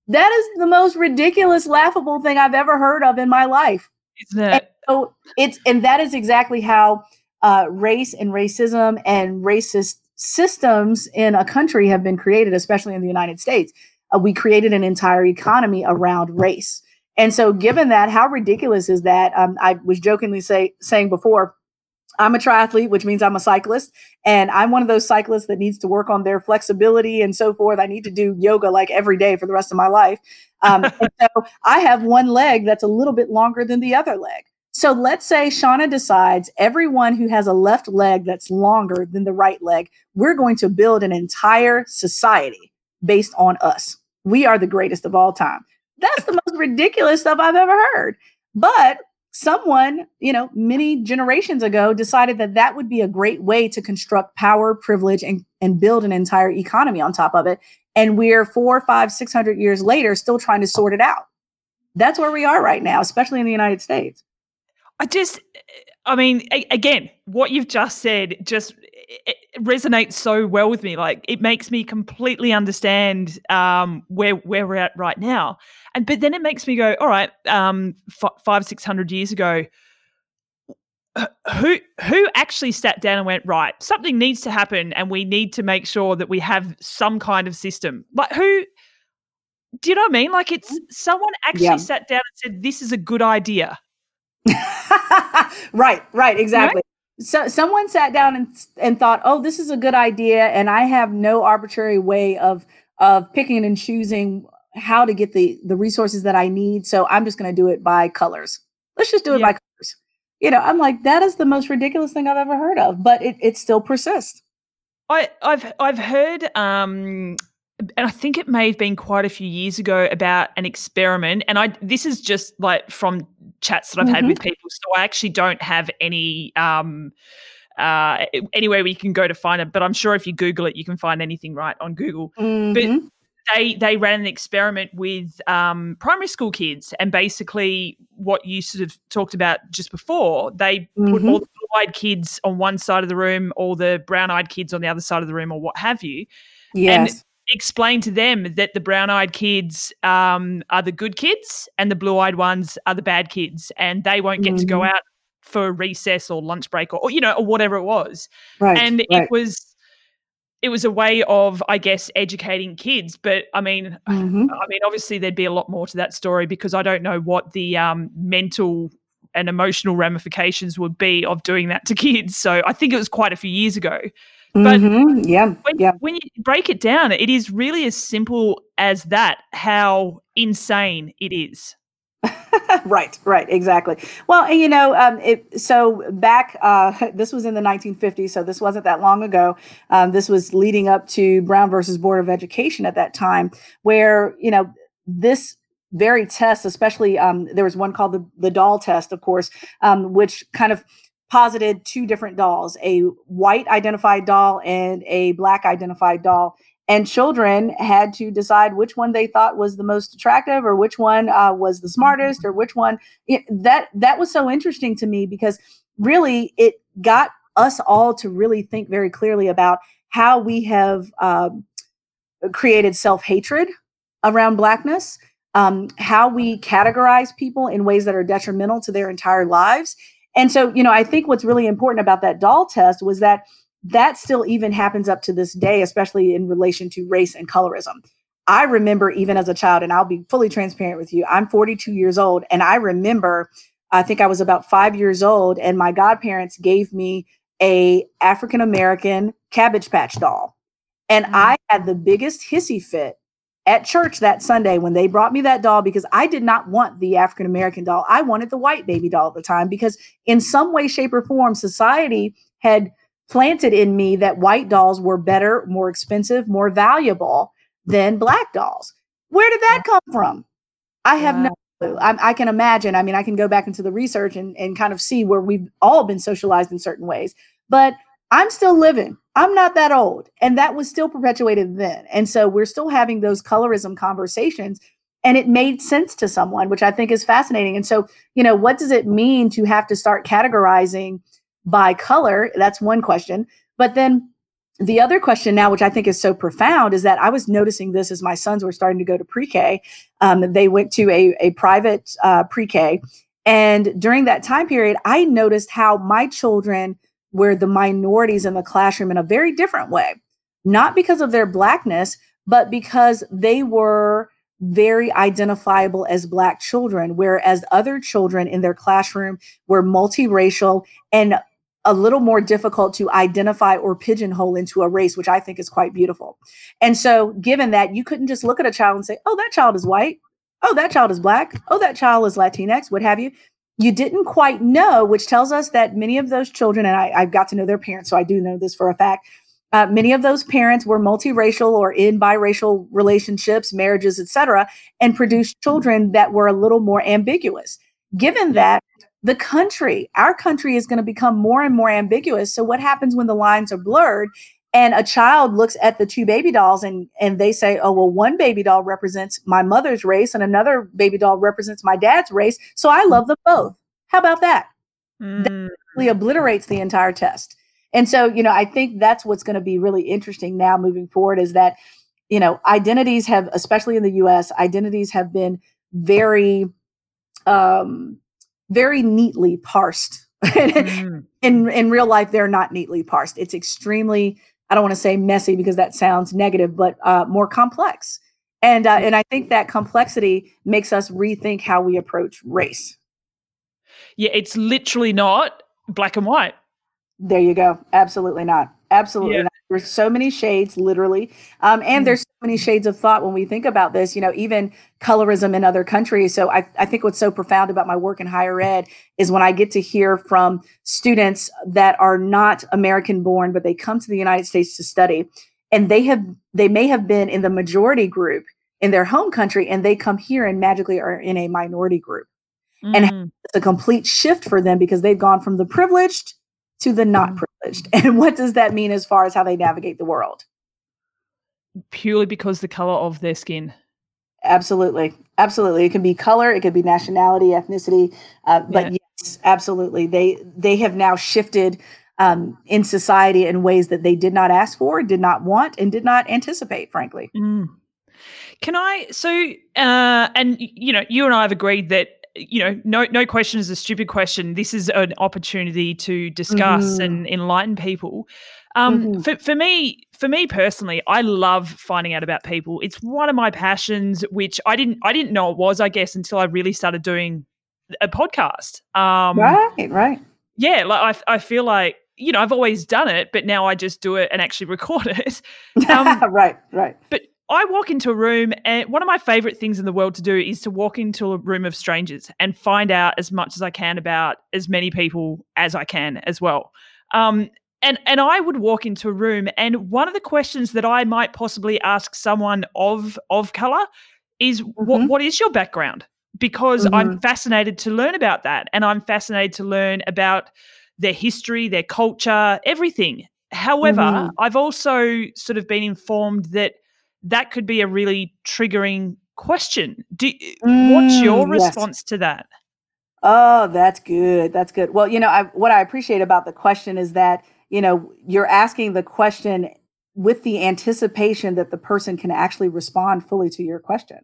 That is the most ridiculous, laughable thing I've ever heard of in my life.
Isn't it? And
so it's, and that is exactly how uh, race and racism and racist systems in a country have been created, especially in the United States. Uh, we created an entire economy around race. And so, given that, how ridiculous is that? Um, I was jokingly say, saying before, I'm a triathlete, which means I'm a cyclist, and I'm one of those cyclists that needs to work on their flexibility and so forth. I need to do yoga like every day for the rest of my life. Um, so I have one leg that's a little bit longer than the other leg. So let's say Shauna decides everyone who has a left leg that's longer than the right leg, we're going to build an entire society based on us. We are the greatest of all time. That's the most ridiculous stuff I've ever heard. But someone, you know, many generations ago decided that that would be a great way to construct power, privilege, and, and build an entire economy on top of it. And we're four, five, six hundred years later still trying to sort it out. That's where we are right now, especially in the United States.
I just, I mean, again, what you've just said just resonates so well with me. Like it makes me completely understand um, where where we're at right now. And but then it makes me go, all right, um, f- five six hundred years ago, who who actually sat down and went right? Something needs to happen, and we need to make sure that we have some kind of system. Like who? Do you know what I mean? Like it's mm-hmm. someone actually yeah. sat down and said, "This is a good idea."
right, right, exactly. So someone sat down and and thought, "Oh, this is a good idea," and I have no arbitrary way of of picking and choosing how to get the the resources that I need. So I'm just going to do it by colors. Let's just do it yeah. by colors. You know, I'm like that is the most ridiculous thing I've ever heard of, but it it still persists.
I I've I've heard um and I think it may have been quite a few years ago about an experiment. And I this is just like from chats that I've mm-hmm. had with people. So I actually don't have any um uh anywhere where you can go to find it. But I'm sure if you Google it, you can find anything right on Google. Mm-hmm. But they they ran an experiment with um, primary school kids, and basically what you sort of talked about just before, they mm-hmm. put all the blue-eyed kids on one side of the room, all the brown-eyed kids on the other side of the room, or what have you.
Yes. And
explain to them that the brown-eyed kids um, are the good kids, and the blue-eyed ones are the bad kids, and they won't get mm-hmm. to go mm-hmm. out for recess or lunch break or, or, you know or whatever it was.
Right.
And
right.
it was it was a way of, I guess, educating kids. But I mean, mm-hmm. I mean, obviously there'd be a lot more to that story because I don't know what the um, mental and emotional ramifications would be of doing that to kids. So I think it was quite a few years ago. But
mm-hmm. yeah,
when,
yeah.
when you break it down, it is really as simple as that. How insane it is.
right, right, exactly. Well, you know, um, it, so back, uh, this was in the 1950s, so this wasn't that long ago. Um, this was leading up to Brown versus Board of Education at that time, where you know this very test, especially um, there was one called the the doll test, of course, um, which kind of posited two different dolls, a white identified doll and a black identified doll. And children had to decide which one they thought was the most attractive or which one uh, was the smartest or which one. It, that that was so interesting to me because really it got us all to really think very clearly about how we have um, created self-hatred around blackness um, how we categorize people in ways that are detrimental to their entire lives and so you know i think what's really important about that doll test was that that still even happens up to this day, especially in relation to race and colorism. I remember even as a child, and I'll be fully transparent with you, I'm 42 years old, and I remember I think I was about five years old, and my godparents gave me a African American Cabbage Patch doll. And mm-hmm. I had the biggest hissy fit at church that Sunday when they brought me that doll because I did not want the African American doll. I wanted the white baby doll at the time because, in some way, shape, or form, society had planted in me that white dolls were better, more expensive, more valuable than black dolls. Where did that come from? I have no clue. I, I, can imagine. I mean, I can go back into the research and, and kind of see where we've all been socialized in certain ways. But I'm still living. I'm not that old. And that was still perpetuated then. And so we're still having those colorism conversations. And it made sense to someone, which I think is fascinating. And so, you know, what does it mean to have to start categorizing by color? That's one question. But then the other question now, which I think is so profound, is that I was noticing this as my sons were starting to go to pre K. Um, they went to a, a private uh, pre K. And during that time period, I noticed how my children were the minorities in the classroom in a very different way, not because of their blackness, but because they were very identifiable as Black children, whereas other children in their classroom were multiracial and a little more difficult to identify or pigeonhole into a race, which I think is quite beautiful. And so, given that, you couldn't just look at a child and say, oh, that child is white. Oh, that child is black. Oh, that child is Latinx, what have you. You didn't quite know, which tells us that many of those children, and I, have got to know their parents, so I do know this for a fact. Uh, many of those parents were multiracial or in biracial relationships, marriages, etc., and produced children that were a little more ambiguous. Given that, the country, our country is going to become more and more ambiguous. So what happens when the lines are blurred and a child looks at the two baby dolls and and they say, "Oh, well one baby doll represents my mother's race and another baby doll represents my dad's race, so I love them both." How about that? Mm. That really obliterates the entire test. And so, you know, I think that's what's going to be really interesting now moving forward is that, you know, identities have, especially in the US, identities have been very um very neatly parsed. mm. in in real life, they're not neatly parsed. It's extremely I don't want to say messy because that sounds negative, but uh, more complex. And uh, and I think that complexity makes us rethink how we approach race.
Yeah, it's literally not black and white.
There you go. Absolutely not. Absolutely yeah. There's so many shades, literally. Um, and mm. there's so many shades of thought when we think about this, you know, even colorism in other countries. So I, I think what's so profound about my work in higher ed is when I get to hear from students that are not American born, but they come to the United States to study. and they have they may have been in the majority group in their home country and they come here and magically are in a minority group mm. and it's a complete shift for them because they've gone from the privileged to the not mm. privileged and what does that mean as far as how they navigate the world
purely because the color of their skin
absolutely absolutely it can be color it could be nationality ethnicity uh, but yeah. yes absolutely they they have now shifted um, in society in ways that they did not ask for, did not want, and did not anticipate, frankly.
Mm. Can I? So, uh, and you know, you and I have agreed that you know, no, no question is a stupid question. This is an opportunity to discuss mm-hmm. and enlighten people. Um, mm-hmm. for, for me, for me personally, I love finding out about people. It's one of my passions, which I didn't, I didn't know it was, I guess, until I really started doing a podcast.
Um, right, right.
Yeah, like I, I feel like you know, I've always done it, but now I just do it and actually record it.
Um, right, right.
But I walk into a room, and one of my favorite things in the world to do is to walk into a room of strangers and find out as much as I can about as many people as I can as well. Um, and and I would walk into a room, and one of the questions that I might possibly ask someone of of color is, mm-hmm. "What what is your background?" Because mm-hmm. I'm fascinated to learn about that, and I'm fascinated to learn about their history, their culture, everything. However, mm-hmm. I've also sort of been informed that that could be a really triggering question. Do, mm, what's your response yes. to that?
Oh, that's good. That's good. Well, you know, I, what I appreciate about the question is that, you know, you're asking the question with the anticipation that the person can actually respond fully to your question.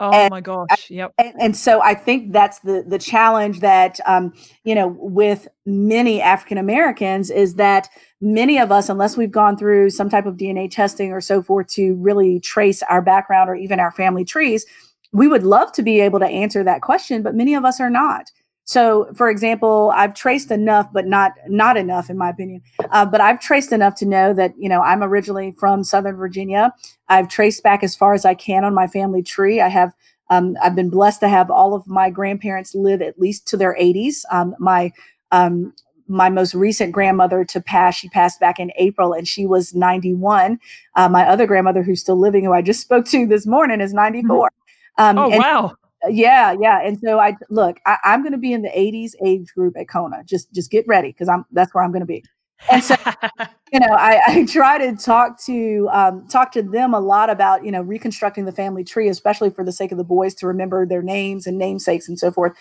Oh and, my gosh! Yep.
And, and, so I think that's the the challenge that um, you know with many African Americans is that many of us, unless we've gone through some type of DNA testing or so forth to really trace our background or even our family trees, we would love to be able to answer that question, but many of us are not. So, for example, I've traced enough, but not not enough, in my opinion. Uh, but I've traced enough to know that you know I'm originally from Southern Virginia. I've traced back as far as I can on my family tree. I have um, I've been blessed to have all of my grandparents live at least to their 80s. Um, my um, my most recent grandmother to pass, she passed back in April and she was 91. Uh, my other grandmother, who's still living, who I just spoke to this morning, is 94.
Um, oh, wow.
Yeah, yeah. And so I look, I, am going to be in the 80s age group at Kona. Just just get ready because I'm that's where I'm going to be. And so, you know, I, I try to talk to um, talk to them a lot about you know reconstructing the family tree, especially for the sake of the boys to remember their names and namesakes and so forth.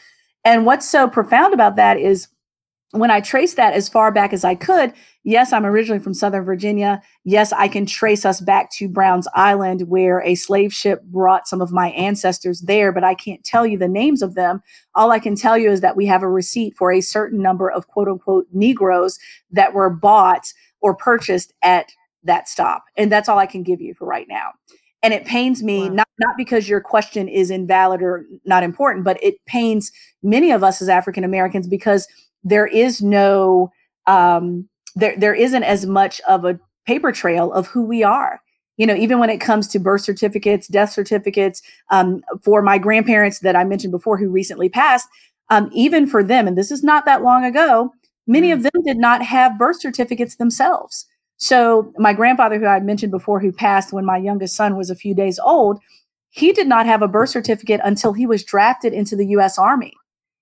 And what's so profound about that is when I trace that as far back as I could, yes, I'm originally from Southern Virginia. Yes, I can trace us back to Browns Island, where a slave ship brought some of my ancestors there, but I can't tell you the names of them. All I can tell you is that we have a receipt for a certain number of quote unquote Negroes that were bought or purchased at that stop. And that's all I can give you for right now. And it pains me, wow. not, not because your question is invalid or not important, but it pains many of us as African Americans because there is no um, there there isn't as much of a paper trail of who we are. You know even when it comes to birth certificates death certificates um, for my grandparents that i mentioned before who recently passed um, even for them and this is not that long ago many of mm. them did not have birth certificates themselves. So my grandfather who i mentioned before who passed when my youngest son was a few days old he did not have a birth certificate until he was drafted into the us army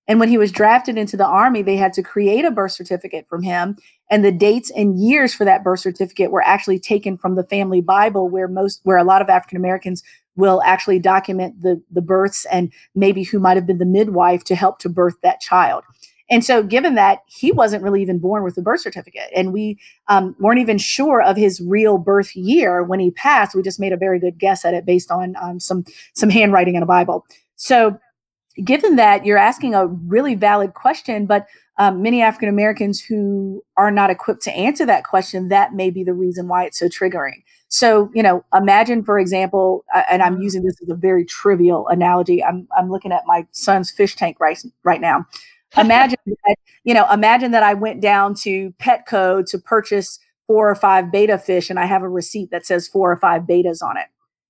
and when he was drafted into the army, they had to create a birth certificate from him. And the dates and years for that birth certificate were actually taken from the family Bible, where most, where a lot of African Americans will actually document the, the births and maybe who might have been the midwife to help to birth that child. And so, given that he wasn't really even born with a birth certificate, and we um, weren't even sure of his real birth year when he passed, we just made a very good guess at it based on um, some some handwriting in a Bible. So given that you're asking a really valid question, but um, many African Americans who are not equipped to answer that question, that may be the reason why it's so triggering. So, you know, imagine, for example, uh, and I'm using this as a very trivial analogy. I'm, I'm looking at my son's fish tank right, right now. Imagine that, you know, imagine that I went down to Petco to purchase four or five betta fish and I have a receipt that says four or five bettas on it.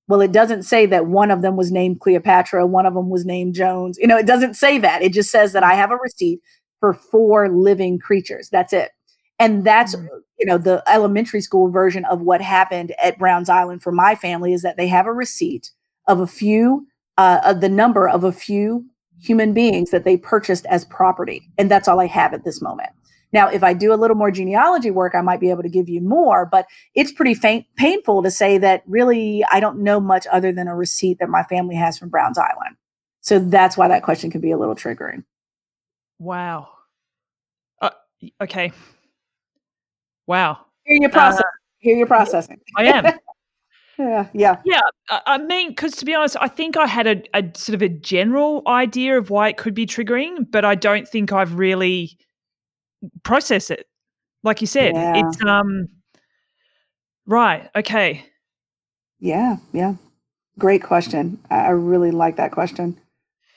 Well, it doesn't say that one of them was named Cleopatra, one of them was named Jones. You know, it doesn't say that. It just says that I have a receipt for four living creatures. That's it. And that's, mm-hmm. you know the elementary school version of what happened at Browns Island for my family is that they have a receipt of a few uh, of the number of a few human beings that they purchased as property, and that's all I have at this moment. Now, if I do a little more genealogy work, I might be able to give you more, but it's pretty faint, painful to say that really I don't know much other than a receipt that my family has from Browns Island. So that's why that question can be a little triggering.
Wow. Uh, okay. Wow.
Here you're processing. Uh, Here you're processing.
I am.
yeah. Yeah.
Yeah. I mean, because to be honest, I think I had a, a sort of a general idea of why it could be triggering, but I don't think I've really process it. Like you said, yeah. it's um right. Okay.
Yeah, yeah. Great question. I really like that question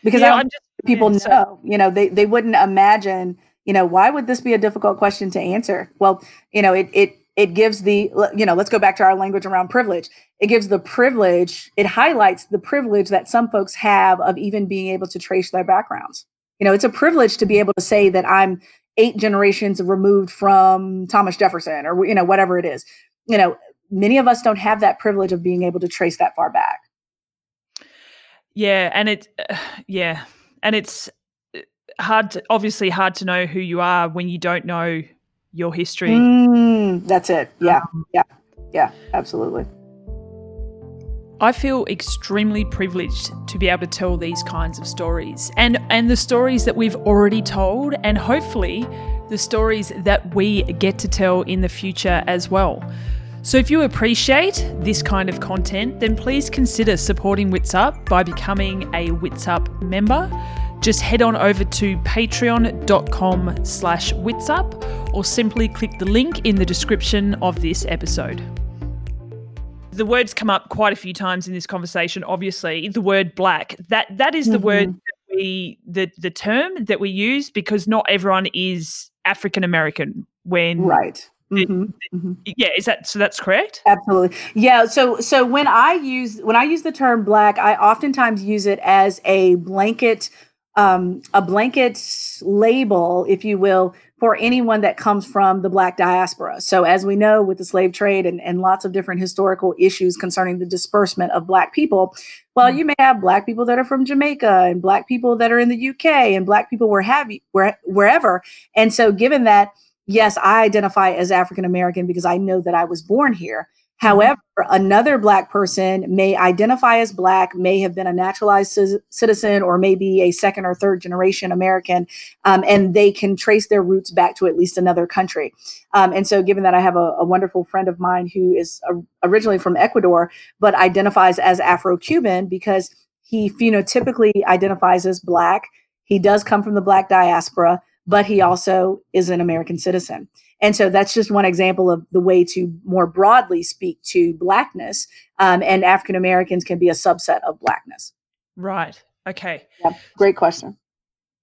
because yeah, I just, people yeah, so- know, you know, they they wouldn't imagine, you know, why would this be a difficult question to answer? Well, you know, it it it gives the you know let's go back to our language around privilege it gives the privilege it highlights the privilege that some folks have of even being able to trace their backgrounds you know it's a privilege to be able to say that i'm eight generations removed from Thomas Jefferson or you know whatever it is. You know, many of us don't have that privilege of being able to trace that far back.
Yeah, and it uh, yeah, and it's uh, hard to, obviously hard to know who you are when you don't know your history.
Mm, that's it. Yeah. Um, yeah. Yeah, absolutely.
I feel extremely privileged to be able to tell these kinds of stories and, and the stories that we've already told, and hopefully the stories that we get to tell in the future as well. So, if you appreciate this kind of content, then please consider supporting Wits Up by becoming a Wits Up member. Just head on over to patreon.com slash witsup or simply click the link in the description of this episode the words come up quite a few times in this conversation. Obviously, the word black that that is the mm-hmm. word that we the the term that we use because not everyone is African American. When
right. Mm-hmm.
Mm-hmm. Yeah, is that so? That's correct.
Absolutely. Yeah. So so when I use when I use the term black, I oftentimes use it as a blanket um, a blanket label, if you will, for anyone that comes from the Black diaspora. So, as we know, with the slave trade and, and lots of different historical issues concerning the disbursement of Black people, well, mm-hmm. you may have Black people that are from Jamaica and Black people that are in the UK and Black people where have you, where, wherever. And so, given that, yes, I identify as African American because I know that I was born here. However, another Black person may identify as Black, may have been a naturalized c- citizen, or maybe a second or third generation American, um, and they can trace their roots back to at least another country. Um, and so, given that I have a, a wonderful friend of mine who is a, originally from Ecuador, but identifies as Afro Cuban because he phenotypically identifies as Black, he does come from the Black diaspora, but he also is an American citizen. And so that's just one example of the way to more broadly speak to Blackness. Um, and African Americans can be a subset of Blackness.
Right. Okay.
Yeah, great question.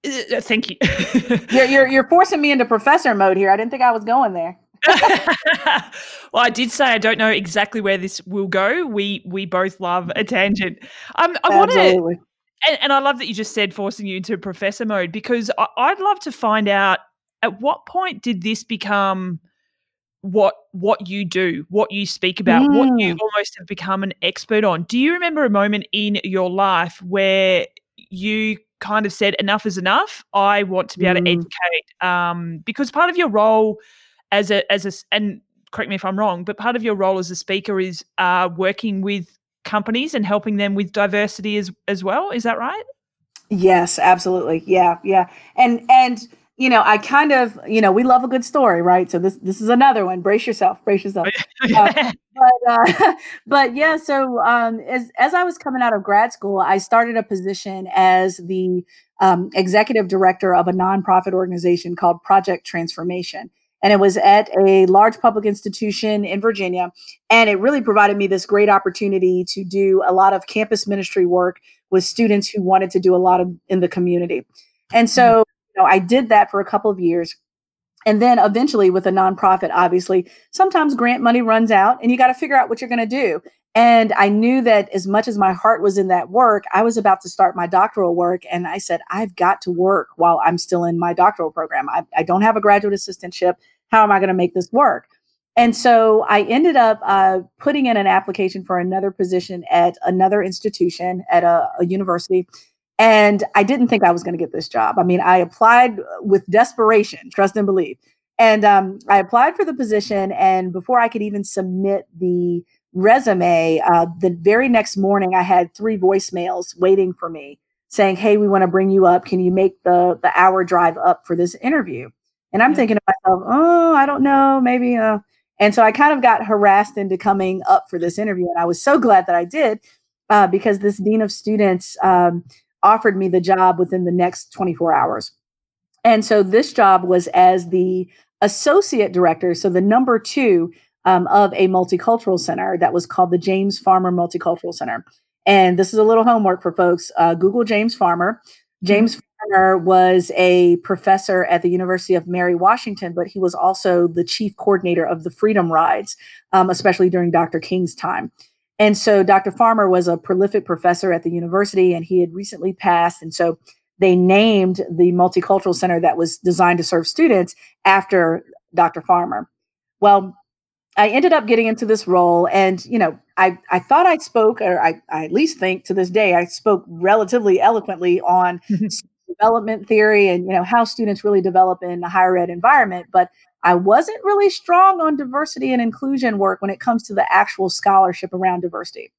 Uh, uh thank you.
you're, you're, you're forcing me into professor mode here. I didn't think I was going there.
well, I did say I don't know exactly where this will go. We we both love a tangent. Um, I want to, and, and, I love that you just said forcing you into professor mode because I, I'd love to find out at what point did this become what what you do, what you speak about, mm. what you mm. almost have become an expert on? Do you remember a moment in your life where you kind of said enough is enough? I want to be able to mm. educate um, because part of your role as a as a and correct me if I'm wrong, but part of your role as a speaker is uh, working with companies and helping them with diversity as as well. Is that right?
Yes, absolutely. Yeah, yeah. And and you know, I kind of, you know, we love a good story, right? So this this is another one. Brace yourself, brace yourself. Uh, but uh, but yeah, so um, as as I was coming out of grad school, I started a position as the um, executive director of a nonprofit organization called Project Transformation. And it was at a large public institution in Virginia. And it really provided me this great opportunity to do a lot of campus ministry work with students who wanted to do a lot of in the community. And so know, I did that for a couple of years. And then eventually, with a nonprofit, obviously, sometimes grant money runs out and you got to figure out what you're going to do. And I knew that as much as my heart was in that work, I was about to start my doctoral work. And I said, I've got to work while I'm still in my doctoral program. I, I don't have a graduate assistantship. How am I going to make this work? And so I ended up uh, putting in an application for another position at another institution at a, a university. And I didn't think I was going to get this job. I mean, I applied with desperation, trust and believe. And um, I applied for the position. And before I could even submit the resume, uh, the very next morning, I had three voicemails waiting for me saying, Hey, we want to bring you up. Can you make the, the hour drive up for this interview? And I'm thinking to myself, Oh, I don't know, maybe. Uh, and so I kind of got harassed into coming up for this interview. And I was so glad that I did uh, because this dean of students um, offered me the job within the next 24 hours. And so this job was as the associate director, so the number two um, of a multicultural center that was called the James Farmer Multicultural Center. And this is a little homework for folks. Uh, Google James Farmer. James mm-hmm. Farmer was a professor at the University of Mary Washington, but he was also the chief coordinator of the Freedom Rides, um, especially during Dr. King's time. And so Dr. Farmer was a prolific professor at the university, and he had recently passed. And so they named the multicultural center that was designed to serve students after Dr. Farmer. Well, I ended up getting into this role, and you know, I I thought I spoke, or I, I at least think to this day, I spoke relatively eloquently on development theory and you know how students really develop in a higher ed environment. But I wasn't really strong on diversity and inclusion work when it comes to the actual scholarship around diversity.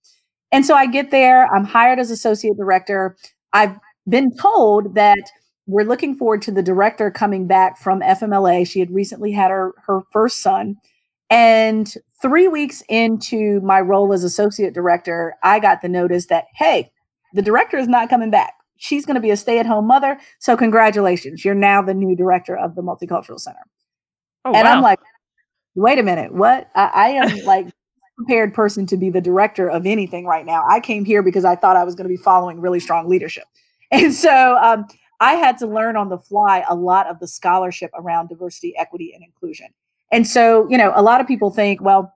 And so I get there, I'm hired as associate director. I've been told that we're looking forward to the director coming back from FMLA. She had recently had her her first son and three weeks into my role as associate director, I got the notice that, hey, the director is not coming back. She's going to be a stay at home mother. So, congratulations. You're now the new director of the Multicultural Center. Oh, and wow. I'm like, wait a minute. What? I, I am like, prepared person to be the director of anything right now. I came here because I thought I was going to be following really strong leadership. And so um, I had to learn on the fly a lot of the scholarship around diversity, equity, and inclusion. And so, you know, a lot of people think, well,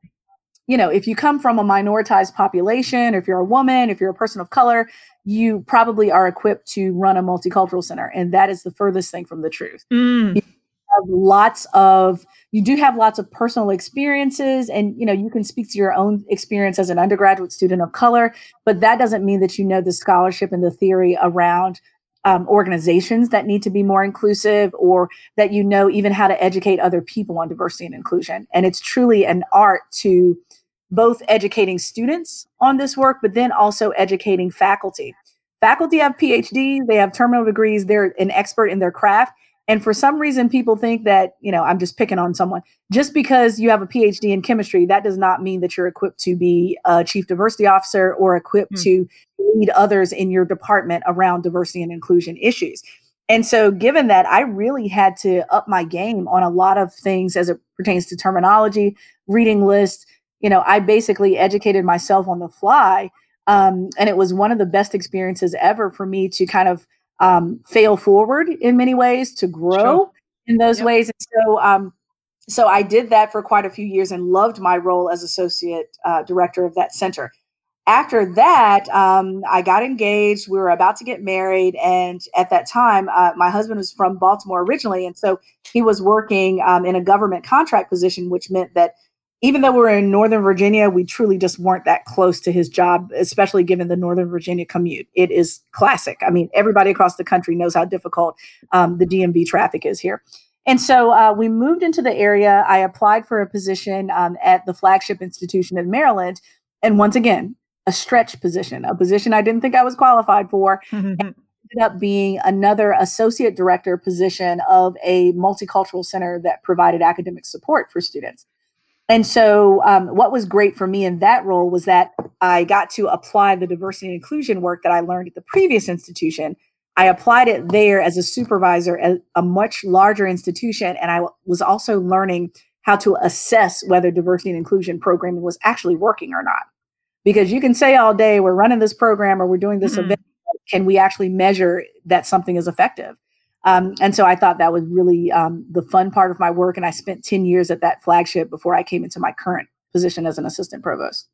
you know, if you come from a minoritized population, if you're a woman, if you're a person of color, you probably are equipped to run a multicultural center. And that is the furthest thing from the truth. Mm. You have lots of, you do have lots of personal experiences, and, you know, you can speak to your own experience as an undergraduate student of color, but that doesn't mean that you know the scholarship and the theory around um, organizations that need to be more inclusive or that you know even how to educate other people on diversity and inclusion. And it's truly an art to both educating students on this work, but then also educating faculty. Faculty have PhDs, they have terminal degrees, they're an expert in their craft. And for some reason, people think that, you know, I'm just picking on someone. Just because you have a PhD in chemistry, that does not mean that you're equipped to be a chief diversity officer or equipped mm. to lead others in your department around diversity and inclusion issues. And so, given that, I really had to up my game on a lot of things as it pertains to terminology, reading lists. You know, I basically educated myself on the fly. Um, and it was one of the best experiences ever for me to kind of um, fail forward in many ways, to grow sure. in those yep. ways. And so, um, so I did that for quite a few years and loved my role as associate uh, director of that center after that, um, I got engaged. We were about to get married. And at that time, uh, my husband was from Baltimore originally. And so he was working um, in a government contract position, which meant that even though we're in Northern Virginia, we truly just weren't that close to his job, especially given the Northern Virginia commute. It is classic. I mean, everybody across the country knows how difficult um, the DMV traffic is here. And so uh, we moved into the area. I applied for a position um, at the flagship institution in Maryland. And once again, a stretch position, a position I didn't think I was qualified for. ended up being another associate director position of a multicultural center that provided academic support for students. And so, um, what was great for me in that role was that I got to apply the diversity and inclusion work that I learned at the previous institution. I applied it there as a supervisor at a much larger institution, and I was also learning how to assess whether diversity and inclusion programming was actually working or not because you can say all day we're running this program or we're doing this mm-hmm. event can we actually measure that something is effective um, and so i thought that was really um, the fun part of my work and i spent 10 years at that flagship before i came into my current position as an assistant provost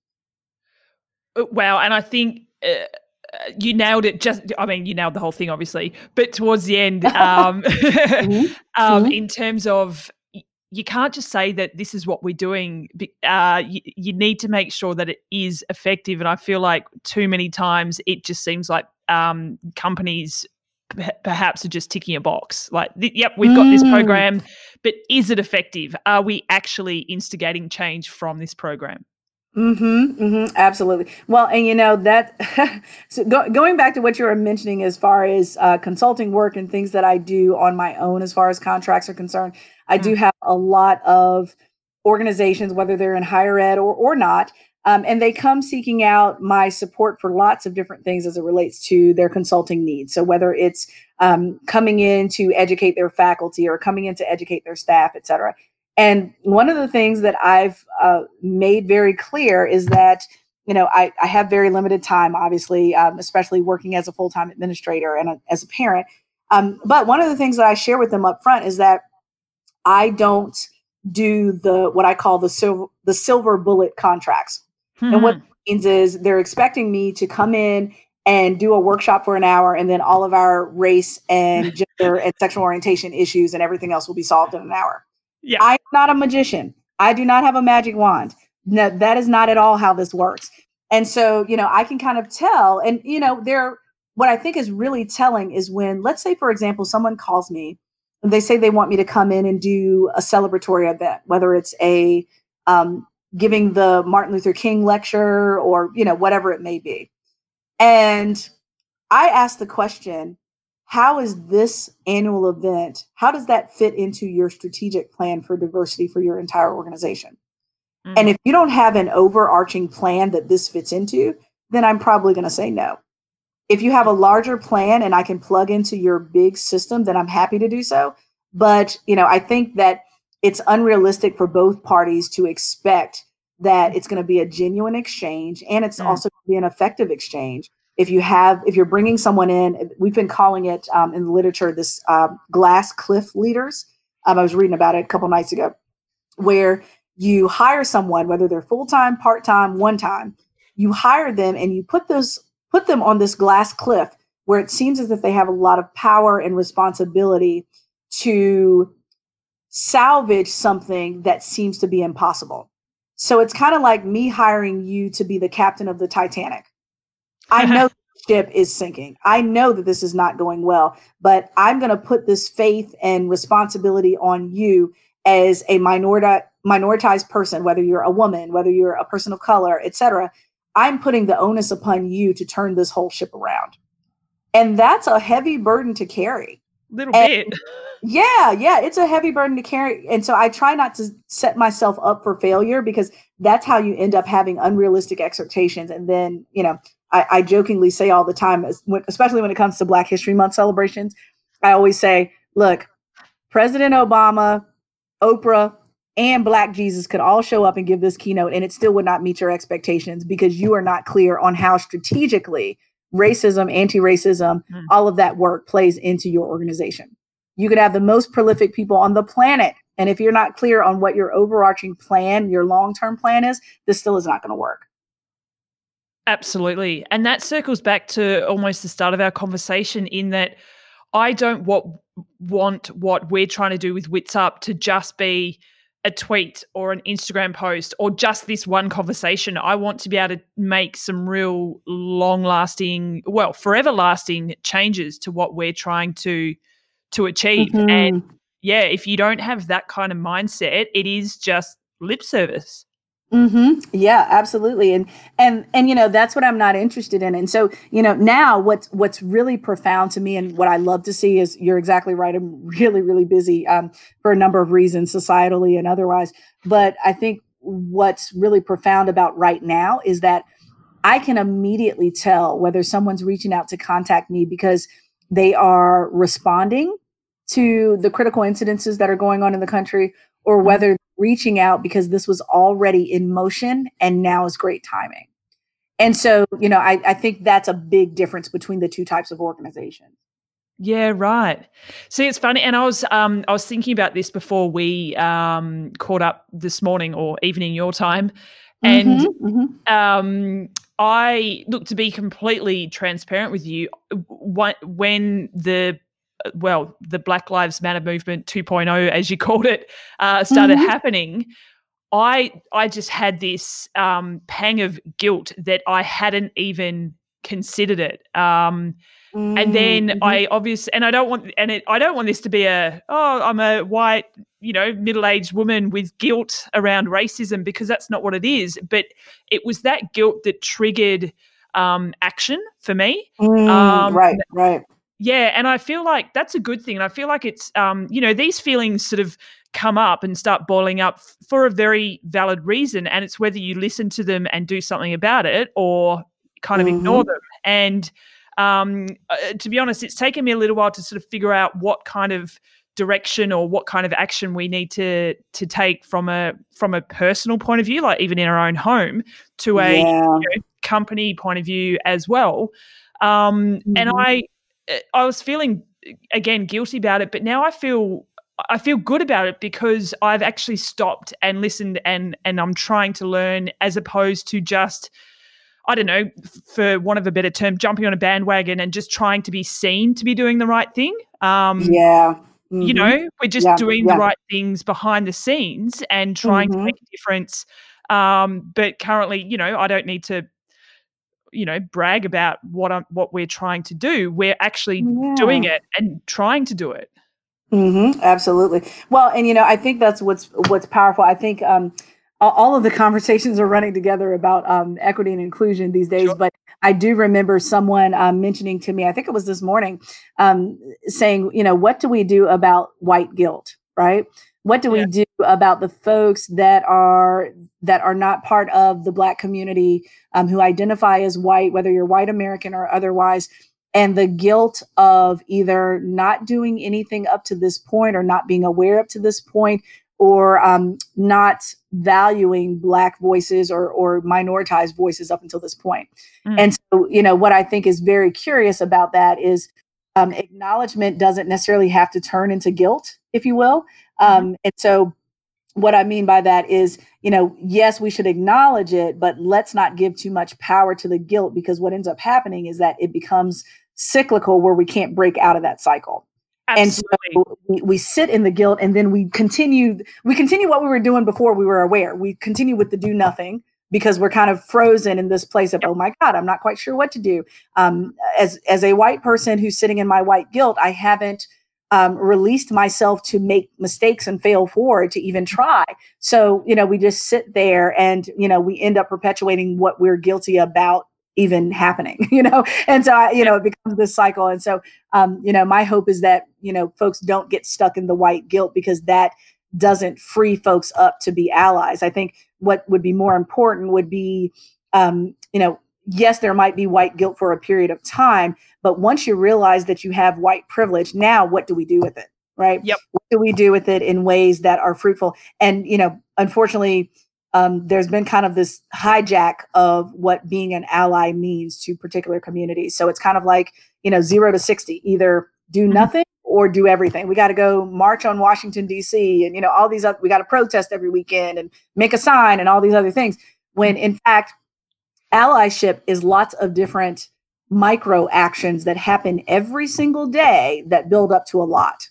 uh, wow and i think uh, you nailed it just i mean you nailed the whole thing obviously but towards the end um, mm-hmm. um, mm-hmm. in terms of you can't just say that this is what we're doing. Uh, you, you, need to make sure that it is effective. And I feel like too many times it just seems like um, companies perhaps are just ticking a box. Like, yep, we've got mm. this program, but is it effective? Are we actually instigating change from this program?
Mm-hmm, mm-hmm, absolutely. Well, and you know that so go, going back to what you were mentioning as far as uh, consulting work and things that I do on my own as far as contracts are concerned, I do mm. have a lot of organizations, whether they're in higher ed or or not, um, and they come seeking out my support for lots of different things as it relates to their consulting needs. So whether it's um, coming in to educate their faculty or coming in to educate their staff, et cetera. And one of the things that I've uh, made very clear is that, you know, I, I have very limited time, obviously, um, especially working as a full time administrator and a, as a parent. Um, but one of the things that I share with them up front is that I don't do the what I call the silver the silver bullet contracts. Hmm. And what hmm. means is they're expecting me to come in and do a workshop for an hour and then all of our race and gender and sexual orientation issues and everything else will be solved in an hour. Yeah. I'm not a magician. I do not have a magic wand. No, that is not at all how this works. And so, you know, I can kind of tell. And, you know, there, what I think is really telling is when, let's say, for example, someone calls me and they say they want me to come in and do a celebratory event, whether it's a um, giving the Martin Luther King lecture or, you know, whatever it may be. And I ask the question, how is this annual event how does that fit into your strategic plan for diversity for your entire organization mm-hmm. and if you don't have an overarching plan that this fits into then i'm probably going to say no if you have a larger plan and i can plug into your big system then i'm happy to do so but you know i think that it's unrealistic for both parties to expect that it's going to be a genuine exchange and it's mm-hmm. also going to be an effective exchange if you have if you're bringing someone in we've been calling it um, in the literature this uh, glass cliff leaders um, i was reading about it a couple nights ago where you hire someone whether they're full-time part-time one time you hire them and you put those put them on this glass cliff where it seems as if they have a lot of power and responsibility to salvage something that seems to be impossible so it's kind of like me hiring you to be the captain of the titanic I know the ship is sinking. I know that this is not going well, but I'm going to put this faith and responsibility on you as a minority minoritized person, whether you're a woman, whether you're a person of color, etc. I'm putting the onus upon you to turn this whole ship around. And that's a heavy burden to carry.
Little and, bit.
Yeah, yeah, it's a heavy burden to carry. And so I try not to set myself up for failure because that's how you end up having unrealistic expectations. And then, you know, I, I jokingly say all the time, especially when it comes to Black History Month celebrations, I always say, look, President Obama, Oprah, and Black Jesus could all show up and give this keynote, and it still would not meet your expectations because you are not clear on how strategically racism, anti racism, mm. all of that work plays into your organization. You could have the most prolific people on the planet. And if you're not clear on what your overarching plan, your long term plan is, this still is not going to work.
Absolutely. And that circles back to almost the start of our conversation in that I don't what, want what we're trying to do with Wits Up to just be a tweet or an Instagram post or just this one conversation. I want to be able to make some real long lasting, well, forever lasting changes to what we're trying to to achieve. Mm-hmm. And yeah, if you don't have that kind of mindset, it is just lip service.
Mm-hmm. Yeah, absolutely. And and and you know that's what I'm not interested in. And so you know now what's what's really profound to me and what I love to see is you're exactly right. I'm really really busy um, for a number of reasons, societally and otherwise. But I think what's really profound about right now is that I can immediately tell whether someone's reaching out to contact me because they are responding to the critical incidences that are going on in the country or mm-hmm. whether reaching out because this was already in motion and now is great timing. And so, you know, I, I think that's a big difference between the two types of organizations.
Yeah, right. See, it's funny, and I was um, I was thinking about this before we um, caught up this morning or evening your time, and mm-hmm, mm-hmm. Um, I look to be completely transparent with you. When the well, the Black Lives Matter movement 2.0, as you called it, uh, started mm-hmm. happening, I I just had this um, pang of guilt that I hadn't even considered it. Um, mm-hmm. And then mm-hmm. I obviously, and I don't want, and it, I don't want this to be a oh, I'm a white, you know, middle aged woman with guilt around racism because that's not what it is. But it was that guilt that triggered um, action for me.
Mm, um, right, right.
Yeah, and I feel like that's a good thing. And I feel like it's, um, you know, these feelings sort of come up and start boiling up for a very valid reason. And it's whether you listen to them and do something about it or kind of mm-hmm. ignore them. And um, uh, to be honest, it's taken me a little while to sort of figure out what kind of direction or what kind of action we need to to take from a from a personal point of view, like even in our own home, to a yeah. you know, company point of view as well. Um, mm-hmm. And I I was feeling again guilty about it, but now I feel I feel good about it because I've actually stopped and listened and and I'm trying to learn as opposed to just I don't know, for one of a better term, jumping on a bandwagon and just trying to be seen to be doing the right thing.
Um, yeah.
Mm-hmm. You know, we're just yeah. doing yeah. the right things behind the scenes and trying mm-hmm. to make a difference. Um, but currently, you know, I don't need to you know brag about what I'm, what we're trying to do we're actually yeah. doing it and trying to do it.
Mm-hmm, absolutely. Well and you know i think that's what's what's powerful. I think um, all of the conversations are running together about um, equity and inclusion these days sure. but i do remember someone um, mentioning to me i think it was this morning um, saying you know what do we do about white guilt? Right what do yeah. we do about the folks that are that are not part of the black community um, who identify as white whether you're white american or otherwise and the guilt of either not doing anything up to this point or not being aware up to this point or um, not valuing black voices or, or minoritized voices up until this point mm. and so you know what i think is very curious about that is um, acknowledgement doesn't necessarily have to turn into guilt if you will. Um, and so what I mean by that is, you know, yes, we should acknowledge it, but let's not give too much power to the guilt because what ends up happening is that it becomes cyclical where we can't break out of that cycle. Absolutely. And so we, we sit in the guilt and then we continue we continue what we were doing before we were aware. We continue with the do nothing because we're kind of frozen in this place of, oh my God, I'm not quite sure what to do. Um, as as a white person who's sitting in my white guilt, I haven't um, released myself to make mistakes and fail forward to even try. So, you know, we just sit there and, you know, we end up perpetuating what we're guilty about even happening, you know? And so, I, you know, it becomes this cycle. And so, um, you know, my hope is that, you know, folks don't get stuck in the white guilt because that doesn't free folks up to be allies. I think what would be more important would be, um, you know, yes, there might be white guilt for a period of time, but once you realize that you have white privilege, now what do we do with it? Right?
Yep.
What do we do with it in ways that are fruitful? And, you know, unfortunately, um, there's been kind of this hijack of what being an ally means to particular communities. So it's kind of like, you know, zero to 60, either do mm-hmm. nothing or do everything. We got to go march on Washington, D.C., and, you know, all these other, we got to protest every weekend and make a sign and all these other things. When in fact, allyship is lots of different micro actions that happen every single day that build up to a lot.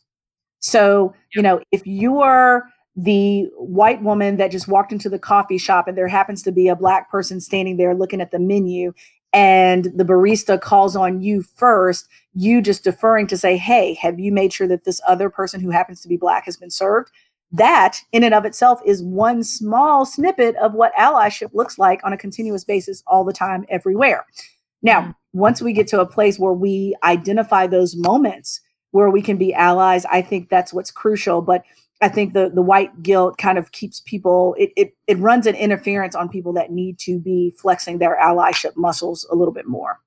So, you know, if you are the white woman that just walked into the coffee shop and there happens to be a black person standing there looking at the menu and the barista calls on you first, you just deferring to say, Hey, have you made sure that this other person who happens to be black has been served? That in and of itself is one small snippet of what allyship looks like on a continuous basis all the time everywhere now mm-hmm. once we get to a place where we identify those moments where we can be allies i think that's what's crucial but i think the the white guilt kind of keeps people it it, it runs an interference on people that need to be flexing their allyship muscles a little bit more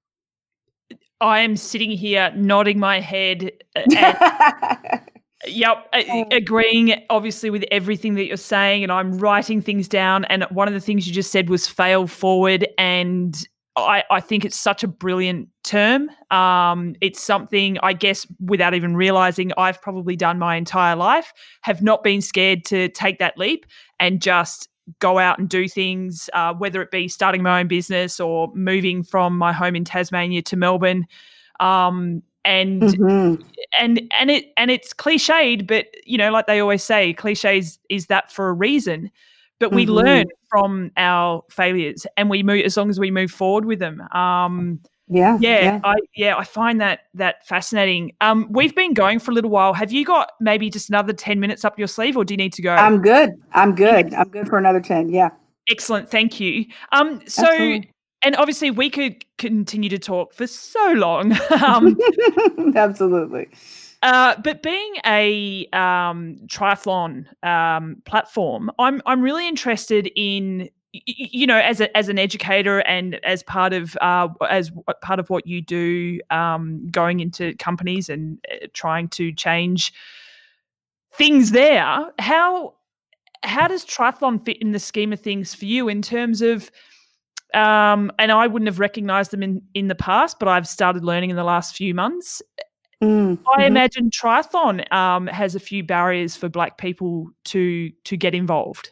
I am sitting here nodding my head and Yep, um, agreeing obviously with everything that you're saying, and I'm writing things down. And one of the things you just said was fail forward, and I, I think it's such a brilliant term. Um, it's something I guess without even realizing I've probably done my entire life, have not been scared to take that leap and just go out and do things, uh, whether it be starting my own business or moving from my home in Tasmania to Melbourne. Um, and mm-hmm. and and it and it's cliched but you know like they always say cliches is that for a reason but we mm-hmm. learn from our failures and we move as long as we move forward with them um
yeah,
yeah, yeah, I yeah, I find that that fascinating. Um, we've been going for a little while. Have you got maybe just another ten minutes up your sleeve, or do you need to go?
I'm good. I'm good. I'm good for another ten. Yeah.
Excellent. Thank you. Um, so Absolutely and obviously we could continue to talk for so long. um,
Absolutely.
Uh, but being a um, triathlon um, platform, I'm I'm really interested in you know as a, as an educator and as part of uh, as part of what you do, um, going into companies and uh, trying to change things there. How how does triathlon fit in the scheme of things for you in terms of um, and I wouldn't have recognized them in, in the past, but I've started learning in the last few months. Mm, I mm-hmm. imagine triathlon um, has a few barriers for Black people to to get involved.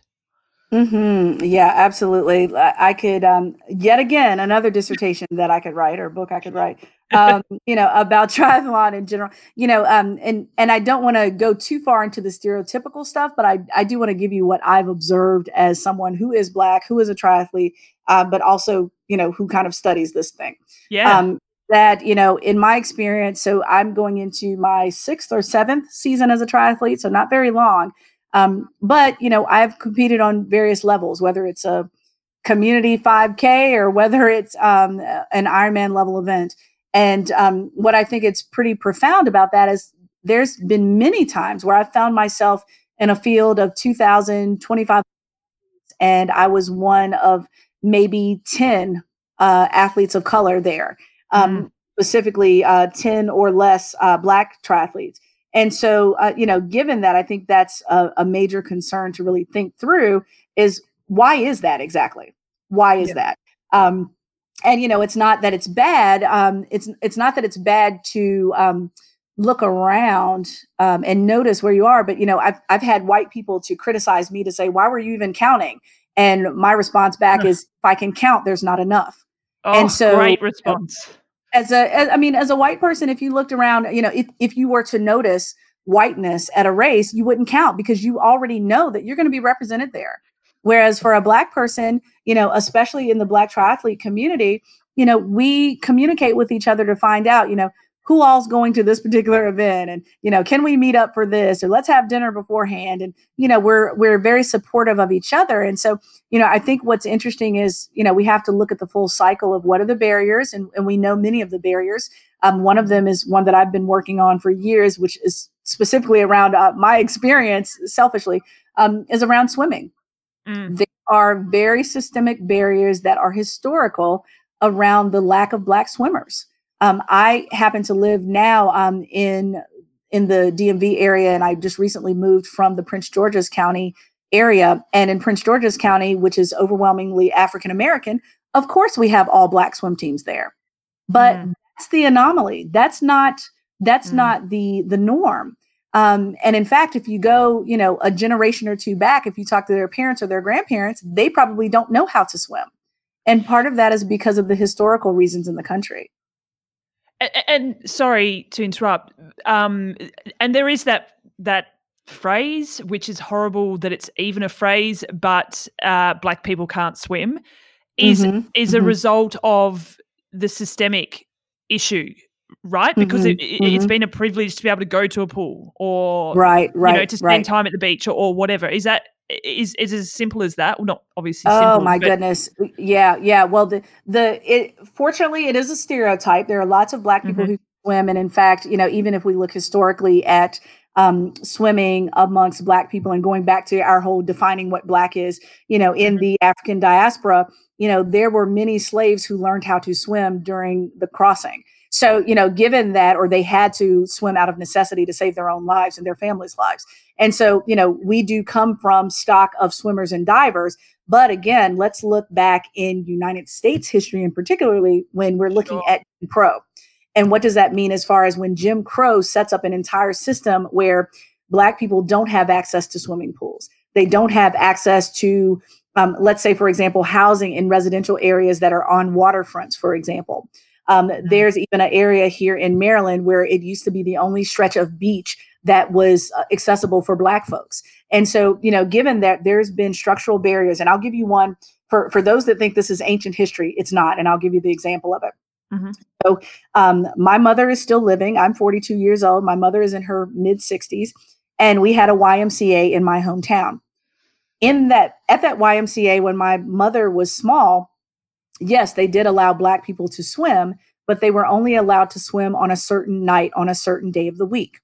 Mm-hmm. Yeah, absolutely. I could um, yet again another dissertation that I could write or book I could write. Um, you know about triathlon in general. You know, um, and and I don't want to go too far into the stereotypical stuff, but I I do want to give you what I've observed as someone who is black, who is a triathlete, uh, but also you know who kind of studies this thing.
Yeah.
Um, that you know in my experience so i'm going into my sixth or seventh season as a triathlete so not very long um, but you know, I've competed on various levels, whether it's a community 5K or whether it's um, an Ironman level event. And um, what I think it's pretty profound about that is there's been many times where I found myself in a field of 2,000, 25, and I was one of maybe 10 uh, athletes of color there, um, mm. specifically uh, 10 or less uh, Black triathletes. And so, uh, you know, given that, I think that's a, a, major concern to really think through is why is that exactly? Why is yeah. that? Um, and you know, it's not that it's bad. Um, it's it's not that it's bad to um, look around um, and notice where you are. But you know, I've I've had white people to criticize me to say, "Why were you even counting?" And my response back is, "If I can count, there's not enough."
Oh, and so, great response.
As a as, I mean, as a white person, if you looked around, you know, if if you were to notice whiteness at a race, you wouldn't count because you already know that you're going to be represented there. Whereas for a black person, you know, especially in the black triathlete community, you know, we communicate with each other to find out, you know, who all's going to this particular event and you know can we meet up for this or let's have dinner beforehand and you know we're we're very supportive of each other. And so you know i think what's interesting is you know we have to look at the full cycle of what are the barriers and, and we know many of the barriers. Um, one of them is one that i've been working on for years which is specifically around uh, my experience selfishly um, is around swimming. Mm. Are very systemic barriers that are historical around the lack of black swimmers um, I happen to live now um, in in the DMV area, and I just recently moved from the Prince George's County area. And in Prince George's County, which is overwhelmingly African American, of course we have all black swim teams there. But mm. that's the anomaly. That's not that's mm. not the the norm. Um, and in fact, if you go, you know, a generation or two back, if you talk to their parents or their grandparents, they probably don't know how to swim. And part of that is because of the historical reasons in the country.
And, and sorry to interrupt, um, and there is that that phrase, which is horrible that it's even a phrase, but uh, black people can't swim, is mm-hmm, is mm-hmm. a result of the systemic issue, right? Because mm-hmm, it, has mm-hmm. been a privilege to be able to go to a pool or
right, right,
you know, to spend
right.
time at the beach or, or, whatever. Is that is is as simple as that? Well, not obviously.
Oh
simple,
my goodness! Yeah, yeah. Well, the the it fortunately it is a stereotype. There are lots of black people mm-hmm. who swim, and in fact, you know, even if we look historically at um, swimming amongst black people and going back to our whole defining what black is, you know, in mm-hmm. the African diaspora, you know, there were many slaves who learned how to swim during the crossing. So, you know, given that, or they had to swim out of necessity to save their own lives and their families' lives. And so, you know, we do come from stock of swimmers and divers. But again, let's look back in United States history, and particularly when we're looking sure. at Jim Crow. And what does that mean as far as when Jim Crow sets up an entire system where Black people don't have access to swimming pools? They don't have access to, um, let's say, for example, housing in residential areas that are on waterfronts, for example. Um, mm-hmm. There's even an area here in Maryland where it used to be the only stretch of beach that was uh, accessible for Black folks. And so, you know, given that there's been structural barriers, and I'll give you one for, for those that think this is ancient history, it's not. And I'll give you the example of it. Mm-hmm. So, um, my mother is still living. I'm 42 years old. My mother is in her mid 60s, and we had a YMCA in my hometown. In that, at that YMCA, when my mother was small, yes, they did allow Black people to swim, but they were only allowed to swim on a certain night on a certain day of the week.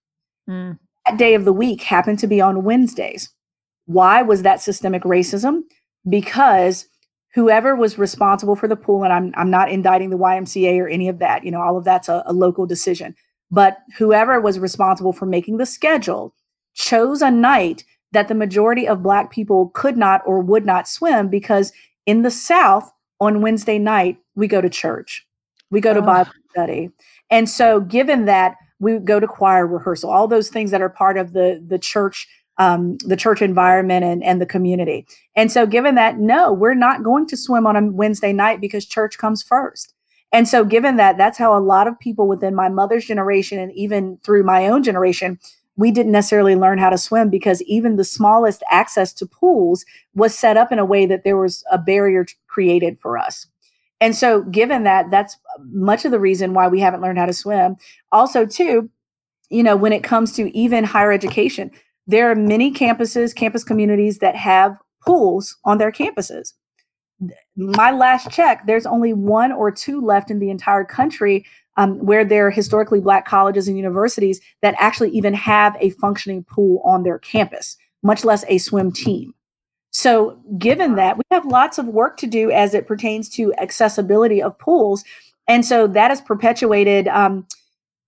Mm. That day of the week happened to be on Wednesdays. Why was that systemic racism? Because whoever was responsible for the pool, and I'm, I'm not indicting the YMCA or any of that, you know, all of that's a, a local decision, but whoever was responsible for making the schedule chose a night that the majority of Black people could not or would not swim because in the South, on Wednesday night, we go to church, we go to oh. Bible study. And so, given that, we go to choir rehearsal, all those things that are part of the the church um, the church environment and, and the community. And so, given that, no, we're not going to swim on a Wednesday night because church comes first. And so, given that, that's how a lot of people within my mother's generation and even through my own generation, we didn't necessarily learn how to swim because even the smallest access to pools was set up in a way that there was a barrier created for us. And so, given that, that's much of the reason why we haven't learned how to swim. Also, too, you know, when it comes to even higher education, there are many campuses, campus communities that have pools on their campuses. My last check, there's only one or two left in the entire country um, where there are historically Black colleges and universities that actually even have a functioning pool on their campus, much less a swim team. So, given that, we have lots of work to do as it pertains to accessibility of pools. And so that has perpetuated. Um,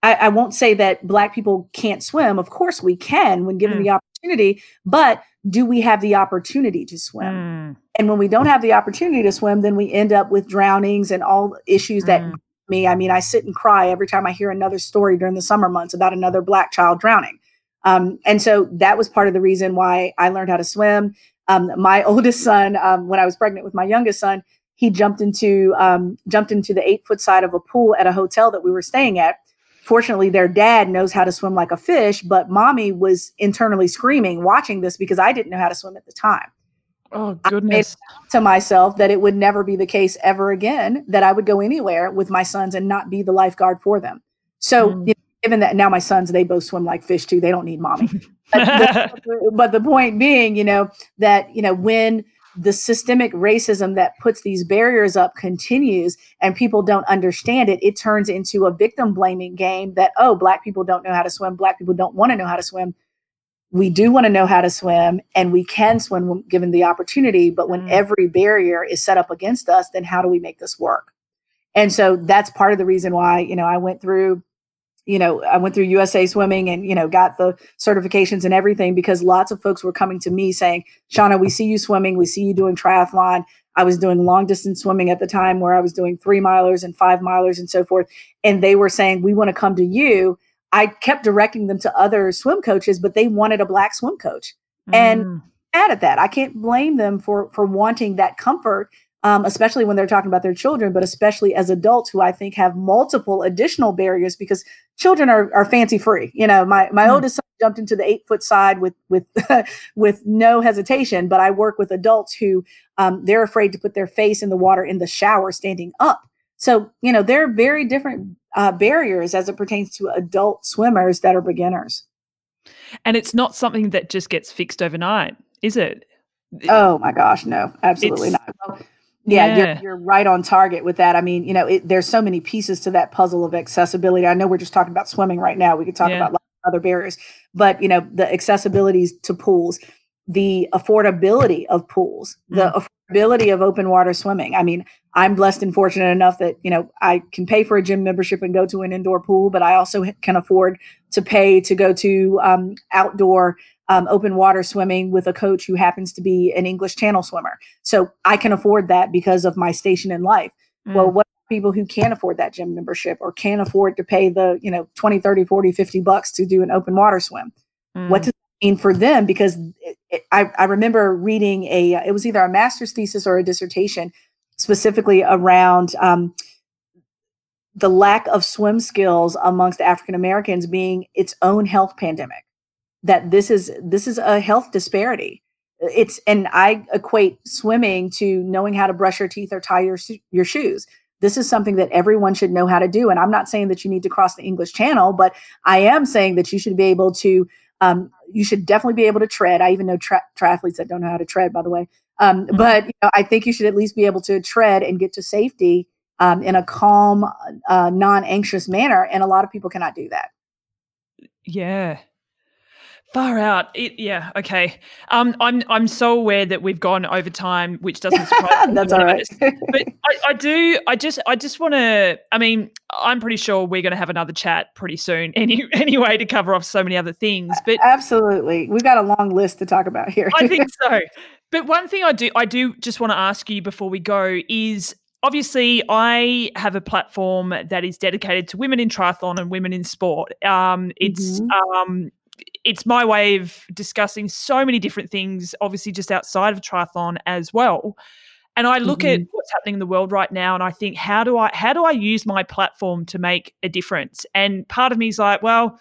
I, I, won't say that Black people can't swim. Of course, we can when given mm. the opportunity, but do we have the opportunity to swim? Mm. And when we don't have the opportunity to swim, then we end up with drownings and all issues that mm. me. I mean, I sit and cry every time I hear another story during the summer months about another Black child drowning. Um, and so that was part of the reason why I learned how to swim. Um, my oldest son, um, when I was pregnant with my youngest son, he jumped into um, jumped into the eight foot side of a pool at a hotel that we were staying at. Fortunately, their dad knows how to swim like a fish, but mommy was internally screaming watching this because I didn't know how to swim at the time.
Oh goodness!
to myself that it would never be the case ever again that I would go anywhere with my sons and not be the lifeguard for them. So, mm. you know, given that now my sons they both swim like fish too, they don't need mommy. but, the, but the point being, you know, that, you know, when the systemic racism that puts these barriers up continues and people don't understand it, it turns into a victim blaming game that, oh, Black people don't know how to swim. Black people don't want to know how to swim. We do want to know how to swim and we can swim given the opportunity. But when mm. every barrier is set up against us, then how do we make this work? And so that's part of the reason why, you know, I went through you know, I went through USA Swimming and, you know, got the certifications and everything because lots of folks were coming to me saying, Shauna, we see you swimming, we see you doing triathlon. I was doing long distance swimming at the time where I was doing three milers and five milers and so forth. And they were saying, we want to come to you. I kept directing them to other swim coaches, but they wanted a black swim coach. Mm. And mad at that. I can't blame them for for wanting that comfort um, especially when they're talking about their children, but especially as adults who I think have multiple additional barriers because children are, are fancy free. You know, my my mm. oldest son jumped into the eight foot side with with with no hesitation, but I work with adults who um, they're afraid to put their face in the water in the shower standing up. So you know, there are very different uh, barriers as it pertains to adult swimmers that are beginners.
And it's not something that just gets fixed overnight, is it?
Oh my gosh, no, absolutely it's, not. Yeah, yeah. You're, you're, right on target with that. I mean, you know, it, there's so many pieces to that puzzle of accessibility. I know we're just talking about swimming right now. We could talk yeah. about other barriers, but you know, the accessibilities to pools, the affordability of pools, mm. the affordability of open water swimming. I mean, I'm blessed and fortunate enough that you know I can pay for a gym membership and go to an indoor pool, but I also can afford to pay to go to um, outdoor um, open water swimming with a coach who happens to be an English Channel swimmer. So I can afford that because of my station in life. Mm. Well, what people who can't afford that gym membership or can't afford to pay the, you know, 20, 30, 40, 50 bucks to do an open water swim? Mm. What does it mean for them? Because it, it, I, I remember reading a, it was either a master's thesis or a dissertation specifically around um, the lack of swim skills amongst African Americans being its own health pandemic. That this is this is a health disparity. It's and I equate swimming to knowing how to brush your teeth or tie your your shoes. This is something that everyone should know how to do. And I'm not saying that you need to cross the English Channel, but I am saying that you should be able to. Um, you should definitely be able to tread. I even know tra- triathletes that don't know how to tread, by the way. Um, mm-hmm. But you know, I think you should at least be able to tread and get to safety um, in a calm, uh, non anxious manner. And a lot of people cannot do that.
Yeah. Far out. It, yeah. Okay. Um, I'm I'm so aware that we've gone over time, which doesn't surprise
me. That's all right.
but I, I, do. I just I just want to. I mean, I'm pretty sure we're going to have another chat pretty soon. Any anyway to cover off so many other things. But
absolutely, we've got a long list to talk about here.
I think so. But one thing I do I do just want to ask you before we go is obviously I have a platform that is dedicated to women in triathlon and women in sport. Um, it's mm-hmm. um, it's my way of discussing so many different things, obviously just outside of triathlon as well. And I look mm-hmm. at what's happening in the world right now, and I think, how do I how do I use my platform to make a difference? And part of me is like, well,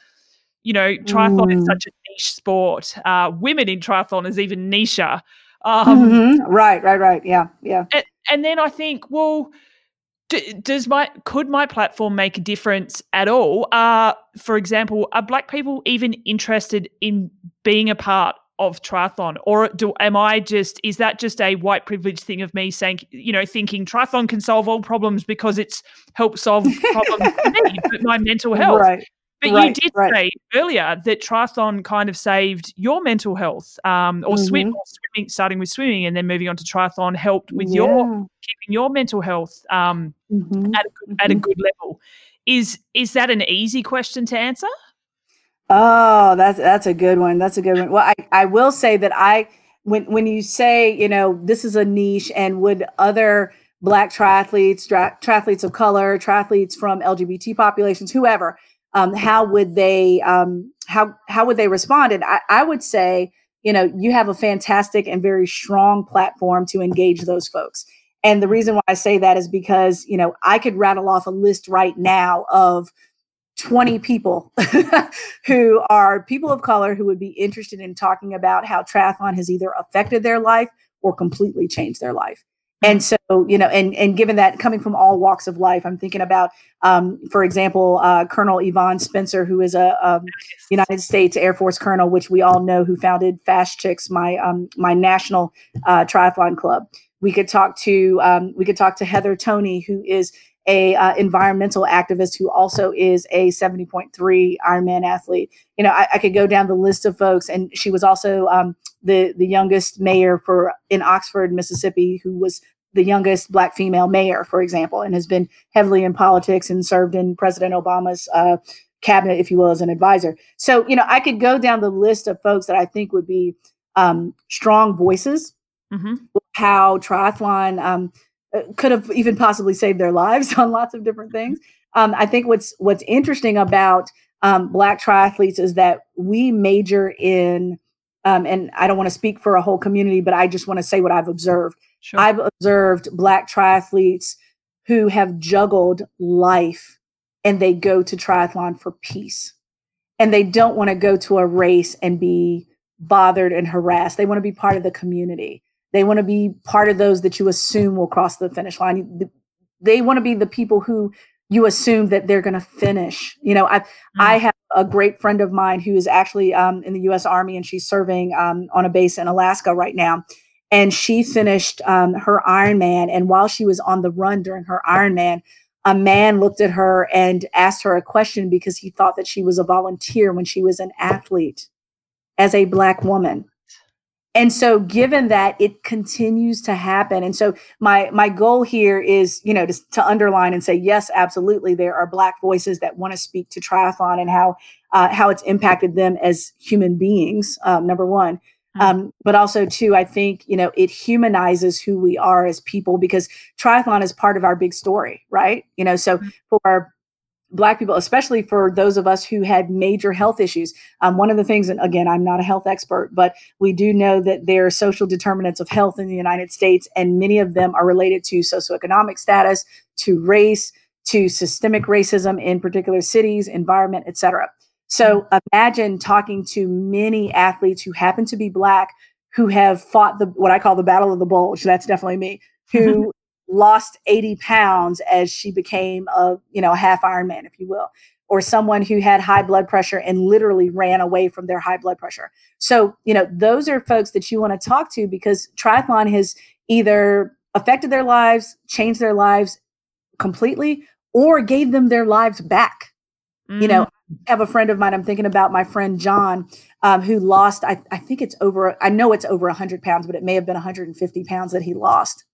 you know, triathlon mm. is such a niche sport. Uh, women in triathlon is even nicher.
Um, mm-hmm. Right, right, right. Yeah, yeah.
And, and then I think, well, d- does my could my platform make a difference at all? Uh, for example, are Black people even interested in being a part of triathlon, or do am I just is that just a white privilege thing of me saying, you know, thinking triathlon can solve all problems because it's helped solve problems for me, but my mental health.
Right.
But right, you did right. say earlier that triathlon kind of saved your mental health, um, or mm-hmm. swim, swimming, starting with swimming and then moving on to triathlon helped with yeah. your keeping your mental health um, mm-hmm. at, a good, at a mm-hmm. good level. Is is that an easy question to answer?
Oh, that's that's a good one. That's a good one. Well, I, I will say that I when when you say you know this is a niche and would other black triathletes, tri- triathletes of color, triathletes from LGBT populations, whoever um, how would they um, how how would they respond? And I, I would say, you know, you have a fantastic and very strong platform to engage those folks. And the reason why I say that is because, you know, I could rattle off a list right now of 20 people who are people of color who would be interested in talking about how triathlon has either affected their life or completely changed their life. And so, you know, and and given that coming from all walks of life, I'm thinking about, um, for example, uh, Colonel Yvonne Spencer, who is a, a, United States Air Force colonel, which we all know, who founded Fast Chicks, my um, my national uh, triathlon club. We could talk to um, we could talk to Heather Toney, who is a uh, environmental activist who also is a 70.3 Ironman athlete. You know, I, I, could go down the list of folks, and she was also um, the the youngest mayor for in Oxford, Mississippi, who was the youngest black female mayor, for example, and has been heavily in politics and served in President Obama's uh, cabinet, if you will, as an advisor. So, you know, I could go down the list of folks that I think would be um, strong voices. Mm-hmm. How triathlon um, could have even possibly saved their lives on lots of different things. Um, I think what's what's interesting about um, Black triathletes is that we major in, um, and I don't want to speak for a whole community, but I just want to say what I've observed. Sure. I've observed Black triathletes who have juggled life and they go to triathlon for peace. And they don't want to go to a race and be bothered and harassed. They want to be part of the community. They want to be part of those that you assume will cross the finish line. They want to be the people who you assume that they're going to finish. You know, I mm-hmm. I have a great friend of mine who is actually um, in the U.S. Army and she's serving um, on a base in Alaska right now. And she finished um, her Ironman. And while she was on the run during her Ironman, a man looked at her and asked her a question because he thought that she was a volunteer when she was an athlete as a Black woman and so given that it continues to happen and so my my goal here is you know to, to underline and say yes absolutely there are black voices that want to speak to triathlon and how uh, how it's impacted them as human beings um, number one mm-hmm. um, but also too i think you know it humanizes who we are as people because triathlon is part of our big story right you know so mm-hmm. for Black people, especially for those of us who had major health issues. Um, one of the things, and again, I'm not a health expert, but we do know that there are social determinants of health in the United States, and many of them are related to socioeconomic status, to race, to systemic racism in particular cities, environment, etc. So mm-hmm. imagine talking to many athletes who happen to be black who have fought the what I call the battle of the bulge. That's definitely me. Who lost 80 pounds as she became a you know a half Ironman, if you will, or someone who had high blood pressure and literally ran away from their high blood pressure. So you know those are folks that you want to talk to because triathlon has either affected their lives, changed their lives completely, or gave them their lives back. Mm-hmm. You know, mm. I have a friend of mine. I'm thinking about my friend John, um, who lost. I, I think it's over. I know it's over 100 pounds, but it may have been 150 pounds that he lost.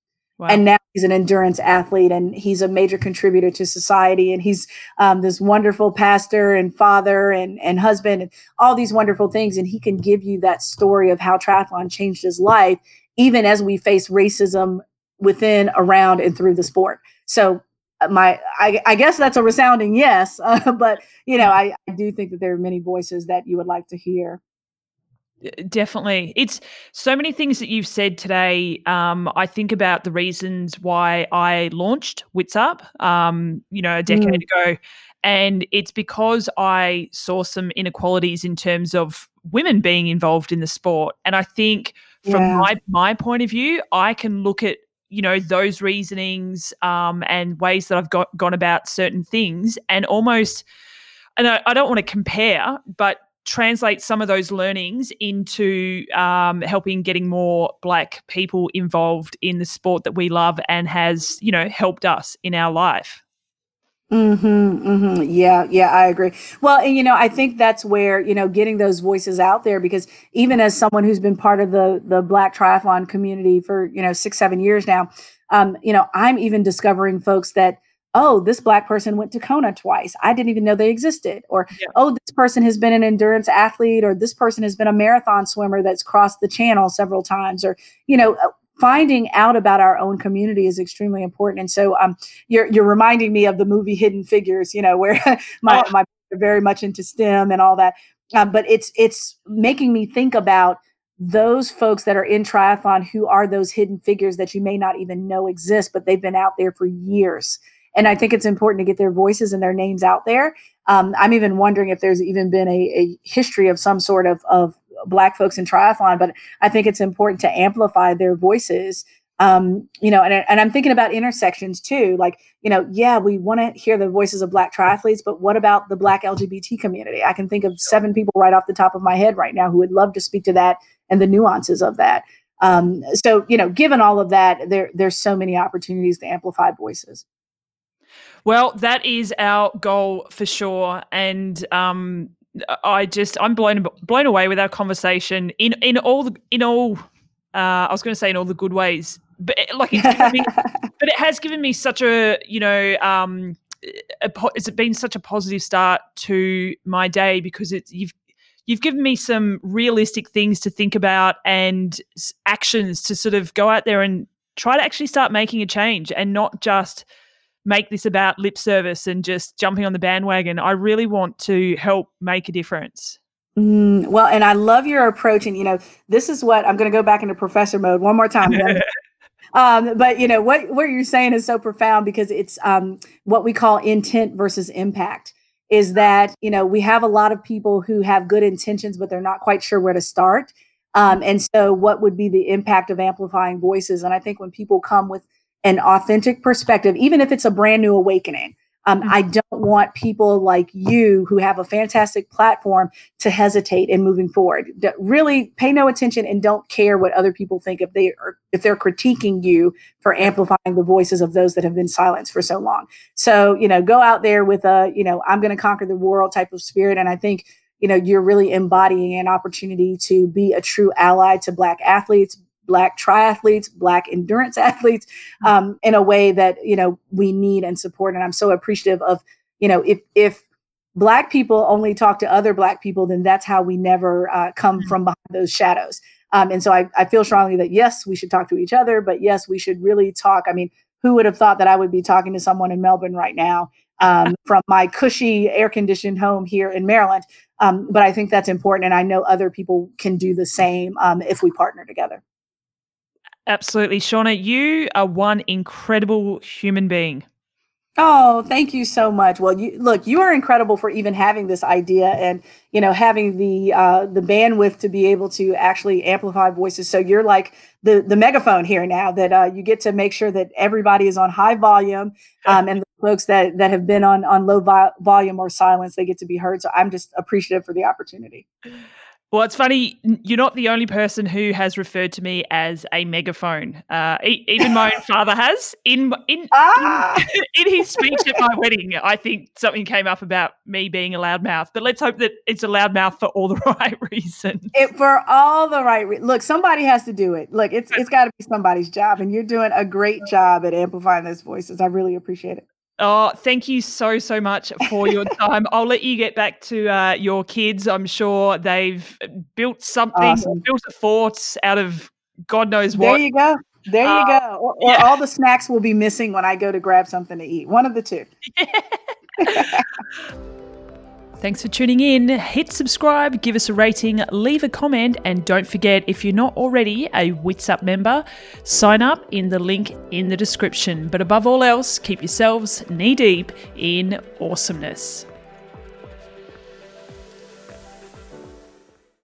Wow. And now he's an endurance athlete and he's a major contributor to society. And he's um, this wonderful pastor and father and, and husband and all these wonderful things. And he can give you that story of how triathlon changed his life, even as we face racism within, around, and through the sport. So uh, my I, I guess that's a resounding yes, uh, but you know I, I do think that there are many voices that you would like to hear.
Definitely. It's so many things that you've said today. Um, I think about the reasons why I launched Witsup, um, you know, a decade mm. ago. And it's because I saw some inequalities in terms of women being involved in the sport. And I think from yeah. my, my point of view, I can look at, you know, those reasonings um, and ways that I've got, gone about certain things and almost, and I, I don't want to compare, but translate some of those learnings into um, helping getting more black people involved in the sport that we love and has you know helped us in our life
Mm-hmm, mm-hmm. Yeah, yeah, I agree. Well, and you know, I think that's where you know getting those voices out there because even as someone who's been part of the the Black triathlon community for you know six, seven years now, um, you know, I'm even discovering folks that oh, this black person went to Kona twice. I didn't even know they existed. Or, yeah. oh, this person has been an endurance athlete, or this person has been a marathon swimmer that's crossed the channel several times. Or, you know, uh, finding out about our own community is extremely important. And so um, you're, you're reminding me of the movie Hidden Figures, you know, where my, oh. my very much into STEM and all that. Um, but it's it's making me think about those folks that are in triathlon who are those hidden figures that you may not even know exist, but they've been out there for years and I think it's important to get their voices and their names out there. Um, I'm even wondering if there's even been a, a history of some sort of, of black folks in triathlon, but I think it's important to amplify their voices. Um, you know, and, and I'm thinking about intersections too. Like, you know, yeah, we want to hear the voices of black triathletes, but what about the black LGBT community? I can think of seven people right off the top of my head right now who would love to speak to that and the nuances of that. Um, so, you know, given all of that, there there's so many opportunities to amplify voices.
Well, that is our goal for sure, and um, I just I'm blown blown away with our conversation in in all the, in all. Uh, I was going to say in all the good ways, but eh, like it's me, but it has given me such a you know um, a, it's been such a positive start to my day because it's you've you've given me some realistic things to think about and actions to sort of go out there and try to actually start making a change and not just make this about lip service and just jumping on the bandwagon. I really want to help make a difference.
Mm, well, and I love your approach. And, you know, this is what I'm going to go back into professor mode one more time. um, but, you know, what, what you're saying is so profound because it's um, what we call intent versus impact is that, you know, we have a lot of people who have good intentions, but they're not quite sure where to start. Um, and so, what would be the impact of amplifying voices? And I think when people come with an authentic perspective, even if it's a brand new awakening. Um, I mm-hmm. don't want people like you who have a fantastic platform to hesitate in moving forward. D- really pay no attention and don't care what other people think if they are if they're critiquing you for amplifying the voices of those that have been silenced for so long. So you know, go out there with a you know I'm going to conquer the world type of spirit, and I think you know you're really embodying an opportunity to be a true ally to Black athletes, black triathletes black endurance athletes um, in a way that you know we need and support and i'm so appreciative of you know if if black people only talk to other black people then that's how we never uh, come mm-hmm. from behind those shadows. Um, and so I, I feel strongly that yes we should talk to each other but yes we should really talk. I mean who would have thought that i would be talking to someone in melbourne right now um, from my cushy air conditioned home here in maryland? Um, but i think that's important and i know other people can do the same um, if we partner together
Absolutely. Shauna, you are one incredible human being.
Oh, thank you so much. Well, you look, you are incredible for even having this idea and you know having the uh, the bandwidth to be able to actually amplify voices. So you're like the the megaphone here now that uh, you get to make sure that everybody is on high volume, um, and the folks that that have been on on low vo- volume or silence they get to be heard. So I'm just appreciative for the opportunity.
Well, it's funny. You're not the only person who has referred to me as a megaphone. Uh, e- even my own father has. In in, ah! in, in his speech at my wedding, I think something came up about me being a loudmouth. But let's hope that it's a loudmouth for all the right reasons.
It, for all the right. Re- Look, somebody has to do it. Look, it's it's got to be somebody's job, and you're doing a great job at amplifying those voices. I really appreciate it.
Oh, thank you so, so much for your time. I'll let you get back to uh, your kids. I'm sure they've built something, awesome. built a fort out of God knows what.
There you go. There you uh, go. Or, or yeah. all the snacks will be missing when I go to grab something to eat. One of the two.
Thanks for tuning in. Hit subscribe, give us a rating, leave a comment, and don't forget if you're not already a Witsup member, sign up in the link in the description. But above all else, keep yourselves knee deep in awesomeness.